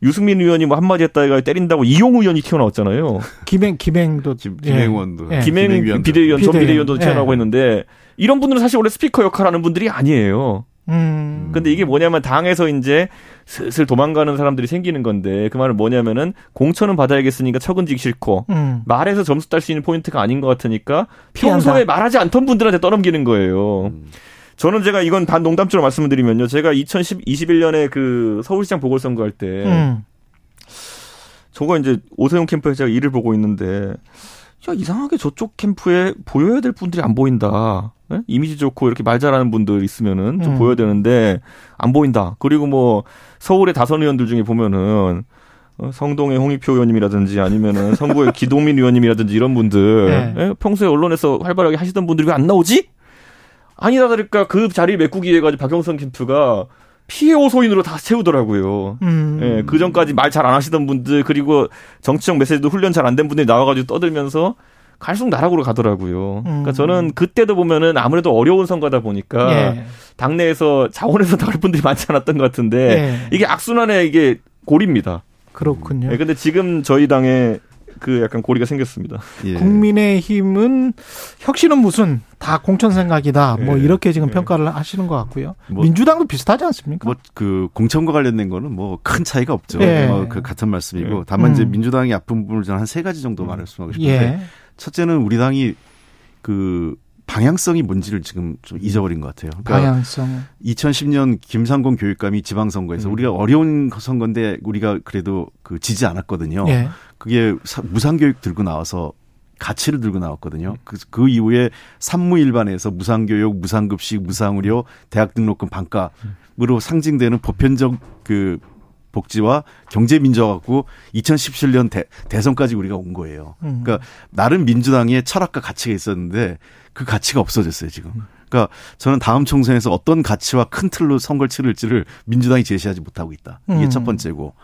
유승민 의원이 뭐 한마디 했다가 때린다고 이용 의원이 튀어나왔잖아요. 김행 김행도 김, 예. 김행원도 예. 김행. 비대위원, 전 비대위원. 비대위원도 예. 튀어나오고 했는데 이런 분들은 사실 원래 스피커 역할하는 분들이 아니에요. 음. 근데 이게 뭐냐면 당에서 이제 슬슬 도망가는 사람들이 생기는 건데 그 말은 뭐냐면은 공천은 받아야겠으니까 척은 지기 싫고 음. 말해서 점수 딸 수 있는 포인트가 아닌 것 같으니까 피한다. 평소에 말하지 않던 분들한테 떠넘기는 거예요. 음. 저는 제가 이건 반 농담처럼 말씀을 드리면요. 제가 2021년에 그 서울시장 보궐선거 할때 음. 저거 이제 오세훈 캠프에서 제가 일을 보고 있는데 야 이상하게 저쪽 캠프에 보여야 될 분들이 안 보인다. 예? 이미지 좋고 이렇게 말 잘하는 분들 있으면은 좀 음. 보여야 되는데 안 보인다. 그리고 뭐 서울의 다선 의원들 중에 보면은 어, 성동의 홍익표 의원님이라든지 아니면은 [laughs] 성구의 기동민 의원님이라든지 이런 분들 네. 예? 평소에 언론에서 활발하게 하시던 분들이 왜 안 나오지? 아니다 다를까 그 자리 메꾸기 위해 가지고 박영선 캠프가 피해 호소인으로 다 채우더라고요. 음. 예, 그 전까지 말 잘 안 하시던 분들 그리고 정치적 메시지도 훈련 잘 안 된 분들이 나와가지고 떠들면서 갈수록 나락으로 가더라고요. 그러니까 음. 저는 그때도 보면은 아무래도 어려운 선거다 보니까 예. 당내에서 자원에서 [laughs] 나올 분들이 많지 않았던 것 같은데 예. 이게 악순환의 이게 고리입니다. 그렇군요. 예, 근데 지금 저희 당에 그 약간 고리가 생겼습니다. 예. 국민의힘은 혁신은 무슨 다 공천 생각이다. 뭐 예. 이렇게 지금 예. 평가를 하시는 것 같고요. 뭐- 민주당도 비슷하지 않습니까? 뭐 그 공천과 관련된 거는 뭐 큰 차이가 없죠. 예. 뭐그 같은 말씀이고 예. 다만 이제 음. 민주당이 아픈 부분을 저는 한 세 가지 정도 말씀하고 싶은데 예. 첫째는 우리 당이 그 방향성이 뭔지를 지금 좀 잊어버린 것 같아요. 그러니까 방향성. 2010년 김상곤 교육감이 지방선거에서 음. 우리가 어려운 선거인데 우리가 그래도 그 지지 않았거든요. 예. 그게 사- 무상교육 들고 나와서 가치를 들고 나왔거든요. 그, 그 이후에 산무일반에서 무상교육, 무상급식, 무상의료, 대학 등록금 반값으로 상징되는 보편적 그 복지와 경제 민주화 갖고 2017년 대, 대선까지 우리가 온 거예요. 음. 그러니까 나름 민주당의 철학과 가치가 있었는데 그 가치가 없어졌어요 지금. 그러니까 저는 다음 총선에서 어떤 가치와 큰 틀로 선거를 치를지를 민주당이 제시하지 못하고 있다. 이게 음. 첫 번째고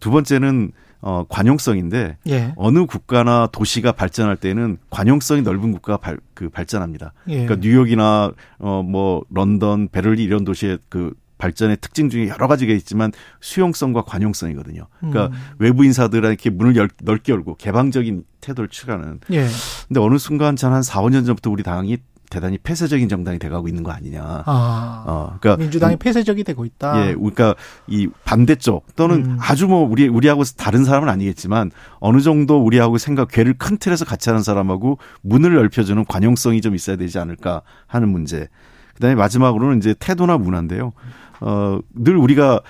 두 번째는 어 관용성인데 예. 어느 국가나 도시가 발전할 때는 관용성이 넓은 국가가 발, 그 발전합니다. 예. 그러니까 뉴욕이나 어 뭐 런던, 베를린 이런 도시의 그 발전의 특징 중에 여러 가지가 있지만 수용성과 관용성이거든요. 그러니까 음. 외부 인사들한테 문을 열, 넓게 열고 개방적인 태도를 취하는. 예. 근데 어느 순간 한 4, 5년 전부터 우리 당이 대단히 폐쇄적인 정당이 돼가고 있는 거 아니냐. 아. 어, 그러니까 민주당이 폐쇄적이 되고 있다. 예, 그러니까 이 반대쪽 또는 음. 아주 뭐 우리 우리하고 다른 사람은 아니겠지만 어느 정도 우리하고 생각 괴를 큰 틀에서 같이 하는 사람하고 문을 넓혀주는 관용성이 좀 있어야 되지 않을까 하는 문제. 그다음에 마지막으로는 이제 태도나 문화인데요. 어, 늘 우리가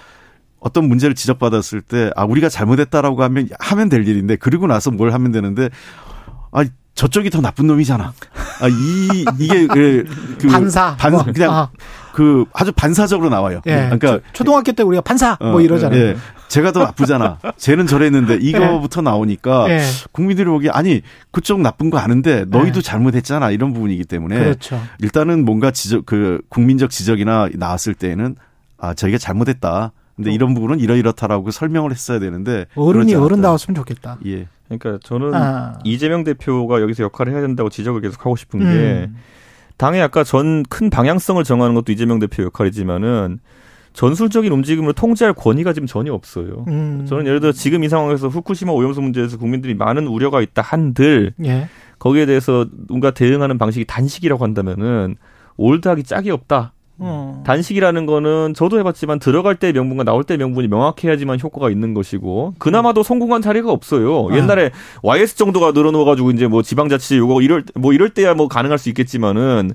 어떤 문제를 지적받았을 때, 아, 우리가 잘못했다라고 하면, 하면 될 일인데, 그리고 나서 뭘 하면 되는데, 아, 저쪽이 더 나쁜 놈이잖아. 아, 이, 이게, 그, 그 반사. 반, 뭐. 그냥, 아, 그, 아주 반사적으로 나와요. 예. 그러니까, 초등학교 때 우리가 뭐 어, 이러잖아요. 예. 제가 더 나쁘잖아. 쟤는 저랬는데 이거부터 나오니까 예. 국민들이 보기에 아니 그쪽 나쁜 거 아는데 너희도 예. 잘못했잖아 이런 부분이기 때문에 그렇죠. 일단은 뭔가 지적 그 국민적 지적이나 나왔을 때에는 아 저희가 잘못했다. 근데 이런 부분은 이러이렇다라고 설명을 했어야 되는데 어른이 그러지 않았다. 어른 나왔으면 좋겠다. 예. 그러니까 저는 아. 이재명 대표가 여기서 역할을 해야 된다고 지적을 계속 하고 싶은 게 음. 당의 아까 전 큰 방향성을 정하는 것도 이재명 대표 역할이지만은 전술적인 움직임을 통제할 권위가 지금 전혀 없어요. 음. 저는 예를 들어 지금 이 상황에서 후쿠시마 오염수 문제에서 국민들이 많은 우려가 있다 한들 예. 거기에 대해서 뭔가 대응하는 방식이 단식이라고 한다면은 올드하기 짝이 없다. 어. 단식이라는 거는 저도 해봤지만 들어갈 때 명분과 나올 때 명분이 명확해야지만 효과가 있는 것이고 그나마도 성공한 사례가 없어요. 아. 옛날에 YS 정도가 늘어놓아가지고 이제 뭐 지방자치 요거 이럴 뭐 이럴 때야 뭐 가능할 수 있겠지만은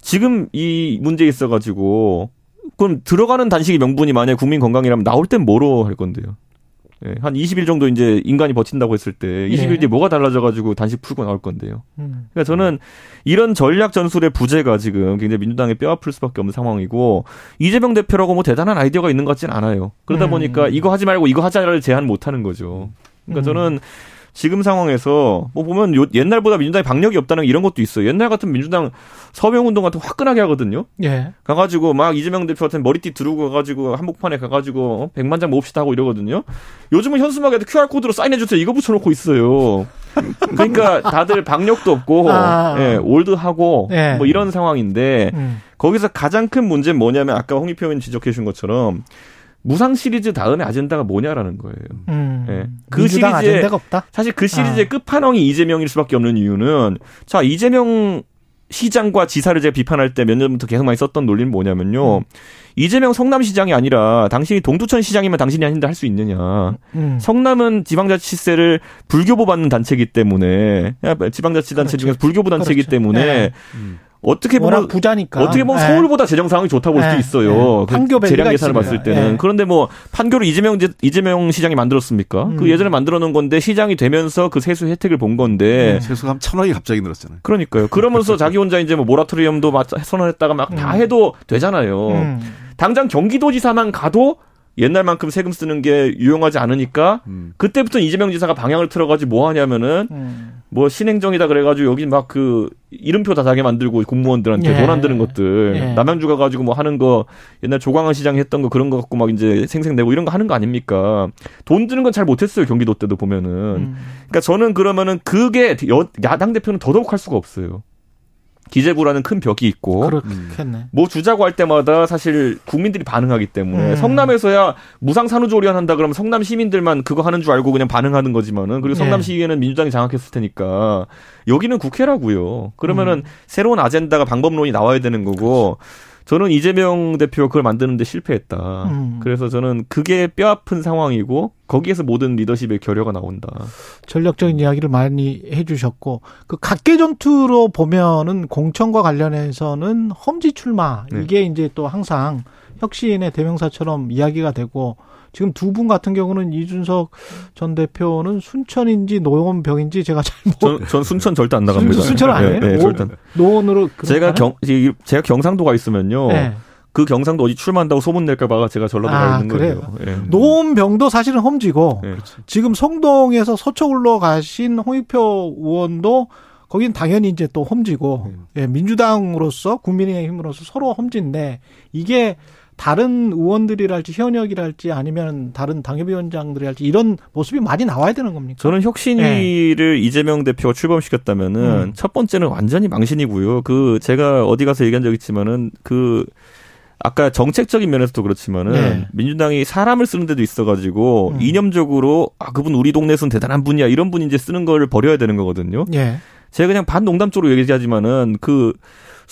지금 이 문제 있어가지고 그럼 들어가는 단식이 명분이 만약 에 국민 건강이라면 나올 땐 뭐로 할 건데요? 예, 한 20일 정도 이제 인간이 버틴다고 했을 때 20일 예. 뒤에 뭐가 달라져가지고 단식 풀고 나올 건데요. 음. 그러니까 저는 이런 전략 전술의 부재가 지금 굉장히 민주당에 뼈 아플 수밖에 없는 상황이고 이재명 대표라고 뭐 대단한 아이디어가 있는 것 같지는 않아요. 그러다 음. 보니까 이거 하지 말고 이거 하자를 제안 못 하는 거죠. 그러니까 음. 저는 지금 상황에서 뭐 보면 요- 옛날보다 민주당이 박력이 없다는 이런 것도 있어요. 옛날 같은 민주당 서명 운동 같은 거 화끈하게 하거든요. 예. 가가지고 막 이재명 대표 같은 머리띠 두르고 가가지고 한복판에 가가지고 어? 백만 장 모읍시다 하고 이러거든요. 요즘은 현수막에도 QR 코드로 사인해 주세요 이거 붙여놓고 있어요. 그러니까 다들 박력도 없고 아. 예, 올드하고 예. 뭐 이런 상황인데 음. 거기서 가장 큰 문제는 뭐냐면 아까 홍익표 의원님 지적해 주신 것처럼 무상 시리즈 다음에 아젠다가 뭐냐라는 거예요. 음. 예. 그 시리즈에- 아젠다가 없다. 사실 그 시리즈의 아. 끝판왕이 이재명일 수밖에 없는 이유는 자 이재명 시장과 지사를 제가 비판할 때 몇 년부터 계속 많이 썼던 논리는 뭐냐면요. 음. 이재명 성남시장이 아니라 당신이 동두천 시장이면 당신이 아닌데 할 수 있느냐. 음. 성남은 지방자치세를 불교보 받는 단체이기 때문에 지방자치단체 그렇죠. 중에서 불교보 단체이기 그렇죠. 때문에 네. 어떻게 워낙 보면 부자니까. 어떻게 보면 예. 서울보다 재정 상황이 좋다고 볼 수도 예, 있어요. 예. 그 판교 재량 계산을 봤을 있습니다. 때는. 예. 그런데 뭐 판교를 이재명 이재명 시장이 만들었습니까? 음. 그 예전에 만들어 놓은 건데 시장이 되면서 그 세수 혜택을 본 건데 세수가 천 원이 갑자기 늘었잖아요. 그러니까요. 그러면서 자기 혼자 이제 뭐 모라토리엄도 맞- 선언했다가 막다 음. 해도 되잖아요. 음. 당장 경기도지사만 가도 옛날만큼 세금 쓰는 게 유용하지 않으니까 음. 그때부터 이재명 지사가 방향을 틀어가지고 뭐 하냐면은 음. 뭐 신행정이다 그래가지고 여기 막 그 이름표 다 자게 만들고 공무원들한테 예. 돈 안 드는 것들 예. 남양주 가가지고 뭐 하는 거 옛날 조광은 시장이 했던 거 그런 거 갖고 막 이제 생생내고 이런 거 하는 거 아닙니까? 돈 드는 건 잘 못했어요 경기도 때도 보면은. 음. 그러니까 저는 그러면은 그게 여, 야당 대표는 더더욱 할 수가 없어요. 기재부라는 큰 벽이 있고 그렇겠네. 뭐 주자고 할 때마다 사실 국민들이 반응하기 때문에 음. 성남에서야 무상 산후조리원 한다 그러면 성남 시민들만 그거 하는 줄 알고 그냥 반응하는 거지만은 그리고 성남 예. 민주당이 장악했을 테니까 여기는 국회라고요. 그러면은 음. 새로운 아젠다가 방법론이 나와야 되는 거고 저는 이재명 대표 그걸 만드는데 실패했다. 음. 그래서 저는 그게 뼈 아픈 상황이고 거기에서 모든 리더십의 결여가 나온다. 전략적인 이야기를 많이 해주셨고 그 각계 전투로 보면은 공천과 관련해서는 험지 출마 네. 이게 이제 또 항상 혁신의 대명사처럼 이야기가 되고 지금 두 분 같은 경우는 이준석 전 대표는 순천인지 노원병인지 제가 잘못 전, 전 순천 절대 안 나갑니다. 순 천 아니에요? 네, 네, 오, 절대 안. 노원으로 제가? 경 이- 제가 경상도가 있으면요. 네. 그 경상도 어디 출마한다고 소문 낼까 봐 제가 전라도 가 아, 있는 그래요? 거예요. 예. 노원병도 사실은 험지고 네. 지금 성동에서 서초울로 가신 홍익표 의원도 거긴 당연히 이제 또 험지고 예, 민주당으로서 국민의힘으로서 서로 험지인데 이게 다른 의원들이랄지 현역이랄지 아니면 다른 당협위원장들이랄지 이런 모습이 많이 나와야 되는 겁니까? 저는 혁신위를 이재명 대표가 출범시켰다면은 네. 음. 첫 번째는 완전히 망신이고요. 그 제가 어디 가서 얘기한 적 있지만은 그 아까 정책적인 면에서도 그렇지만은 네. 민주당이 사람을 쓰는 데도 있어가지고 음. 이념적으로 아 그분 우리 동네에서는 대단한 분이야 이런 분이 이제 쓰는 걸 버려야 되는 거거든요. 예. 제가 그냥 반 농담적으로 얘기하지만은 그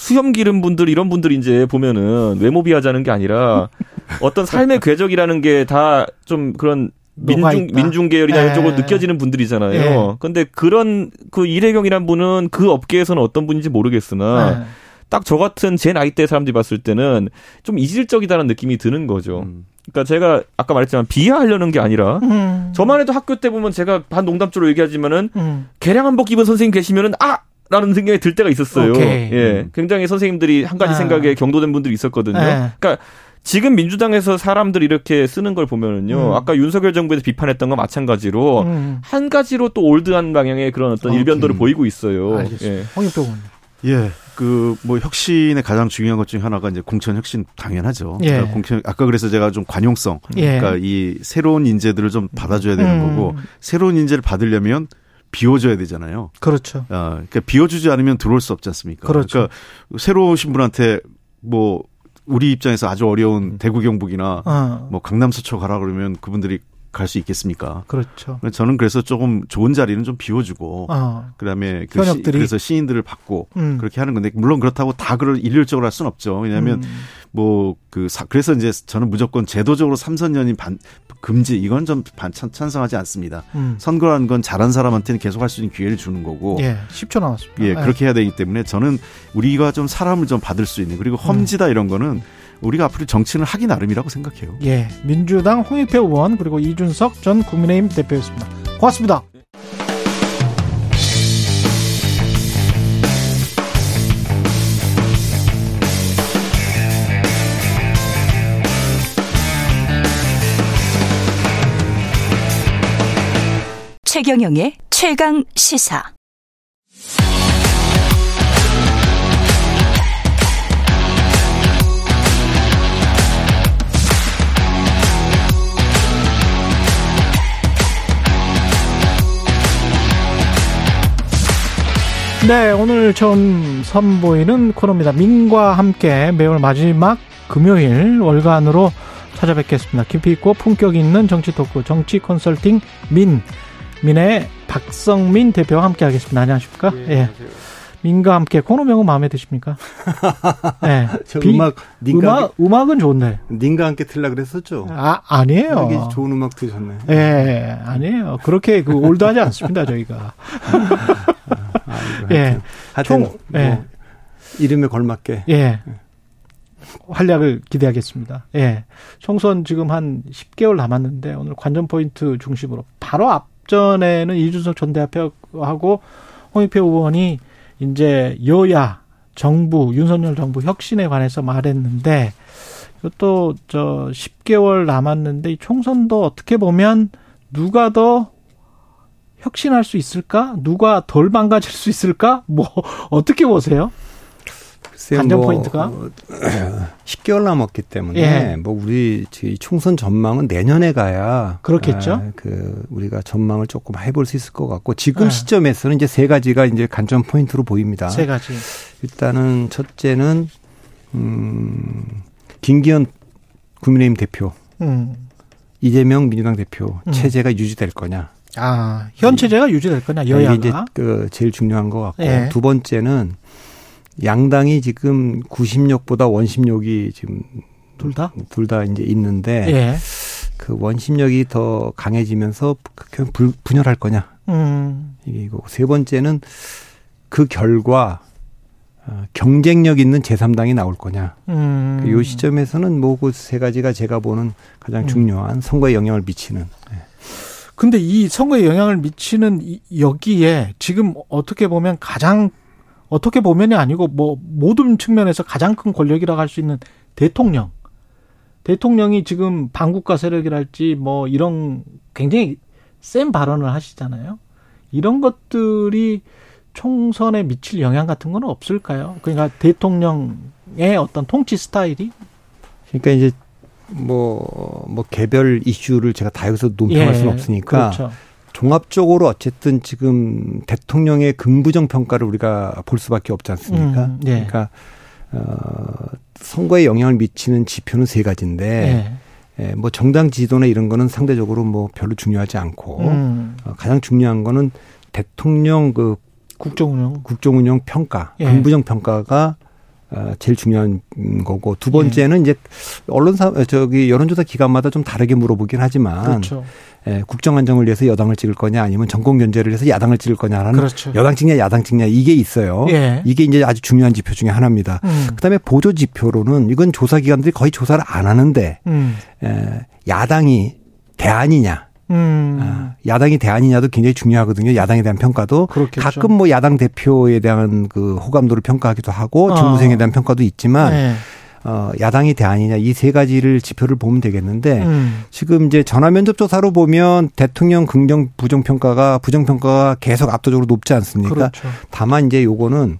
수염 기른 분들 이런 분들 이제 보면은 외모 비하자는 게 아니라 [laughs] 어떤 삶의 궤적이라는 게 다 좀 그런 민중 있다. 민중 계열이나 예. 이쪽으로 느껴지는 분들이잖아요. 예. 근데 그런 그 이래경이란 분은 그 업계에서는 어떤 분인지 모르겠으나 예. 딱저 같은 제 나이대 사람들이 봤을 때는 좀 이질적이다는 느낌이 드는 거죠. 음. 그러니까 제가 아까 말했지만 비하하려는 게 아니라 음. 저만 해도 학교 때 보면 제가 반 농담적으로 얘기하지만은 음. 개량 한복 입은 선생님 계시면은 아 라는 생각이 들 때가 있었어요. 오케이. 예. 굉장히 선생님들이 한 가지 아. 생각에 경도된 분들이 있었거든요. 네. 그러니까 지금 민주당에서 사람들 이렇게 쓰는 걸 보면은요. 음. 아까 윤석열 정부에서 비판했던 거 마찬가지로 음. 한 가지로 또 올드한 방향의 그런 어떤 오케이. 일변도를 보이고 있어요. 알겠습니다. 예. 의원. 예, 그 뭐 혁신의 가장 중요한 것 중에 하나가 이제 공천 혁신 당연하죠. 예. 그러니까 공천 아까 그래서 제가 좀 관용성, 예. 그러니까 이 새로운 인재들을 좀 받아줘야 되는 음. 거고 새로운 인재를 받으려면 비워줘야 되잖아요. 그렇죠. 아, 그러니까 비워주지 않으면 들어올 수 없지 않습니까? 그렇죠. 러니까 새로 오신 분한테 뭐 우리 입장에서 아주 어려운 대구 경북이나 어. 뭐 강남 서초 가라 그러면 그분들이 갈 수 있겠습니까? 그렇죠. 저는 그래서 조금 좋은 자리는 좀 비워주고 어. 그다음에 그 시. 그래서 시인들을 받고 음. 그렇게 하는 건데 물론 그렇다고 다 그걸 일률적으로 할 수는 없죠. 왜냐하면 음. 뭐그 그래서 이제 저는 무조건 제도적으로 삼선 연임 반 금지 이건 좀 반, 찬, 찬성하지 않습니다. 음. 선거라는 건 잘한 사람한테는 계속 할 수 있는 기회를 주는 거고 예, 10초 남았습니다. 예, 그렇게 해야 되기 때문에 저는 우리가 좀 사람을 좀 받을 수 있는 그리고 험지다 이런 거는 우리가 앞으로 정치는 하기 나름이라고 생각해요. 예, 민주당 홍익표 의원 그리고 이준석 전 국민의힘 대표였습니다. 고맙습니다. 최경영의 최강 시사. 네, 오늘 처음 선보이는 코너입니다. 민과 함께 매월 마지막 금요일 월간으로 찾아뵙겠습니다. 깊이 있고 품격 있는 정치 토크, 정치 컨설팅 민, 민의 박성민 대표와 함께 하겠습니다. 안녕하십니까? 예. 민과 함께 코너명은 마음에 드십니까? [laughs] 예. 저 비- 음악 닌가 음악, 음악 은 좋네. 닌가 함께 틀라 그랬었죠. 아, 아니에요. 되게 좋은 음악 드셨네. 예, 아니에요. 그렇게 그 올드하지 않습니다, 저희가. [laughs] 아이고, 예. 하여튼, 총, 뭐 예. 이름에 걸맞게 예. 활약을 기대하겠습니다. 예. 총선 지금 한 10개월 남았는데 오늘 관전 포인트 중심으로 바로 앞전에는 이준석 전 대표하고 홍익표 의원이 이제 여야 정부 윤석열 정부 혁신에 관해서 말했는데 또저 10개월 남았는데 이 총선도 어떻게 보면 누가 더 혁신할 수 있을까? 누가 덜 망가질 수 있을까? 뭐 [laughs] 어떻게 보세요? 글쎄요, 관전 뭐, 포인트가? 어, [clears throat] 10개월 남았기 때문에 예. 뭐 우리 이 총선 전망은 내년에 가야 그렇겠죠. 아, 그 우리가 전망을 조금 해볼 수 있을 것 같고 지금 네. 시점에서는 이제 세 가지가 이제 관전 포인트로 보입니다. 세 가지. 일단은 첫째는 음 김기현 국민의힘 대표, 음. 이재명 민주당 대표 음. 체제가 유지될 거냐. 아, 현 체제가 유지될 거냐, 이게 이제 여야가. 그 제일 중요한 것 같고 예. 두 번째는 양당이 지금 구심력보다 원심력이 지금 둘 다? 둘 다 이제 있는데 예. 그 원심력이 더 강해지면서 그 불- 분열할 거냐 음. 이거 세 번째는 그 결과 어, 경쟁력 있는 제3당이 나올 거냐. 음. 이 시점에서는 뭐 그 세 가지가 제가 보는 가장 음. 중요한 선거에 영향을 미치는. 근데 이 선거에 영향을 미치는 이- 여기에 지금 어떻게 보면 가장 어떻게 보면이 아니고 뭐 모든 측면에서 가장 큰 권력이라고 할 수 있는 대통령. 대통령이 지금 반국가 세력이랄지 뭐 이런 굉장히 센 발언을 하시잖아요. 이런 것들이 총선에 미칠 영향 같은 건 없을까요? 그러니까 대통령의 어떤 통치 스타일이 그러니까 이제 뭐, 뭐 개별 이슈를 제가 다 여기서 논평할 수는 없으니까 그렇죠. 종합적으로 어쨌든 지금 대통령의 긍부정 평가를 우리가 볼 수밖에 없지 않습니까? 음, 예. 그러니까 어 선거에 영향을 미치는 지표는 세 가지인데 예. 예, 뭐 정당 지도나 이런 거는 상대적으로 뭐 별로 중요하지 않고 음, 어, 가장 중요한 거는 대통령 그 국정운영. 국정운영 평가, 예. 긍부정 평가가 어, 제일 중요한 거고 두 번째는 이제 언론사 저기 여론조사 기관마다 좀 다르게 물어보긴 하지만 그렇죠. 예, 국정 안정을 위해서 여당을 찍을 거냐 아니면 정권 견제를 위해서 야당을 찍을 거냐라는 그렇죠. 여당 찍냐 야당 찍냐 이게 있어요. 예. 이게 이제 아주 중요한 지표 중에 하나입니다. 음, 그다음에 보조 지표로는 이건 조사 기관들이 거의 조사를 안 하는데 음, 에, 야당이 대안이냐, 음. 아, 야당이 대안이냐도 굉장히 중요하거든요. 야당에 대한 평가도 그렇겠죠. 가끔 뭐 야당 대표에 대한 그 호감도를 평가하기도 하고 어. 정부생에 대한 평가도 있지만 네. 어, 야당이 대안이냐 이 세 가지를 지표를 보면 되겠는데 음, 지금 이제 전화 면접 조사로 보면 대통령 긍정 부정 평가가 부정 평가가 계속 압도적으로 높지 않습니까? 그렇죠. 다만 이제 요거는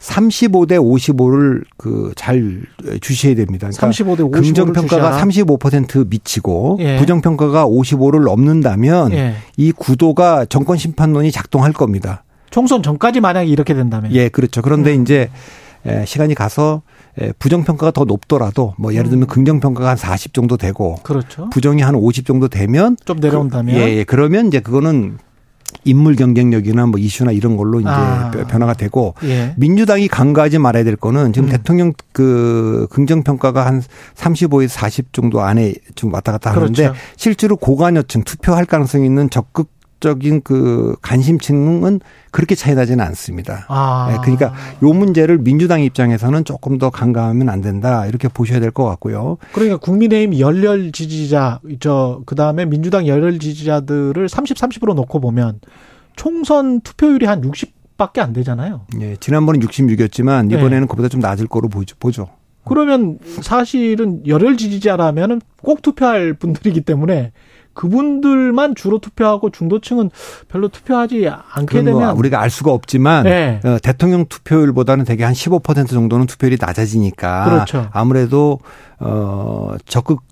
35대 55를 그 잘 주시해야 됩니다. 그러니까 35대 55를 긍정 평가가 35% 미치고 예. 부정 평가가 55를 넘는다면 예. 이 구도가 정권 심판론이 작동할 겁니다. 총선 전까지 만약에 이렇게 된다면. 예, 그렇죠. 그런데 음. 이제 에, 시간이 가서 에, 부정 평가가 더 높더라도 뭐 예를 들면 음. 긍정 평가가 한 40 정도 되고 그렇죠. 부정이 한 50 정도 되면 좀 내려온다면. 예, 예. 그러면 이제 그거는 인물 경쟁력이나 뭐 이슈나 이런 걸로 이제 아. 변화가 되고 예. 민주당이 간과하지 말아야 될 거는 지금 음. 대통령 그 긍정 평가가 한 35에서 40 정도 안에 좀 왔다 갔다 하는데 그렇죠. 실제로 고관여층 투표할 가능성이 있는 적극 적인 그 관심층은 그렇게 차이 나지는 않습니다. 아. 예, 그러니까 요 문제를 민주당 입장에서는 조금 더 간과하면 안 된다 이렇게 보셔야 될 것 같고요. 그러니까 국민의힘 열렬 지지자 저 그다음에 민주당 열렬 지지자들을 30, 30으로 놓고 보면 총선 투표율이 한 60밖에 안 되잖아요. 예, 지난번엔 66이었지만 네. 이번에는 그보다 좀 낮을 거로 보죠. 보죠. 그러면 사실은 열혈 지지자라면은 꼭 투표할 분들이기 때문에 그분들만 주로 투표하고 중도층은 별로 투표하지 않게 뭐 되면 우리가 알 수가 없지만 네. 어, 대통령 투표율보다는 되게 한15% 정도는 투표율이 낮아지니까 그렇죠. 아무래도 어 적극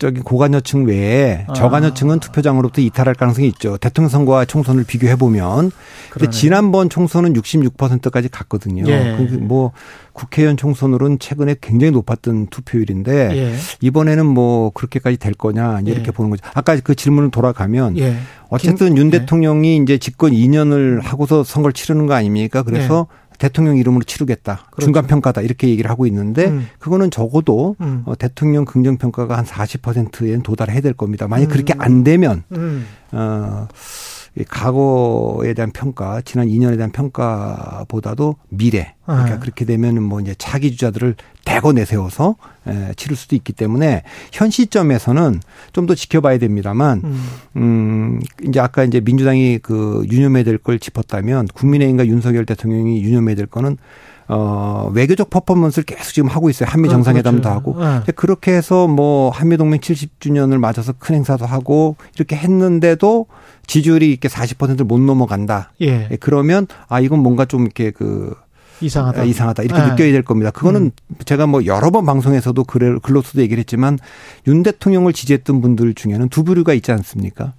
적인 고관여층 외에 아. 저관여층은 투표장으로부터 이탈할 가능성이 있죠. 대통령 선거와 총선을 비교해 보면. 근데. 지난번 총선은 66%까지 갔거든요. 예. 그뭐 국회의원 총선으로는 최근에 굉장히 높았던 투표율인데 예. 이번에는 뭐 그렇게까지 될 거냐 이렇게 예. 보는 거죠. 아까 그 질문을 돌아가면 예. 어쨌든 김- 윤 예. 대통령이 이제 집권 2년을 하고서 선거를 치르는 거 아닙니까? 그래서 대통령 이름으로 치르겠다. 네. 그렇죠. 중간 평가다. 이렇게 얘기를 하고 있는데 음. 그거는 적어도 음. 어, 대통령 긍정 평가가 한 40%에는 도달해야 될 겁니다. 만약 음. 그렇게 안 되면 음. 어, 이 과거에 대한 평가, 지난 2년에 대한 평가보다도 미래. 그러니까 아. 그렇게 되면은 뭐 이제 차기 주자들을 대거 내세워서 에, 치를 수도 있기 때문에 현 시점에서는 좀 더 지켜봐야 됩니다만 음. 음, 이제 아까 이제 민주당이 그 유념해야 될 걸 짚었다면 국민의힘과 윤석열 대통령이 유념해야 될 거는 어, 외교적 퍼포먼스를 계속 지금 하고 있어요. 한미 그렇죠. 정상회담도 하고. 네. 그렇게 해서 뭐 한미 동맹 70주년을 맞아서 큰 행사도 하고 이렇게 했는데도 지지율이 이렇게 40%를 못 넘어간다. 예. 예, 그러면 아 이건 뭔가 좀 이렇게 그 이상하다. 아, 이상하다 이렇게 네. 느껴야 될 겁니다. 그거는 제가 뭐 여러 번 방송에서도 글로서도 얘기를 했지만 윤 대통령을 지지했던 분들 중에는 두 부류가 있지 않습니까?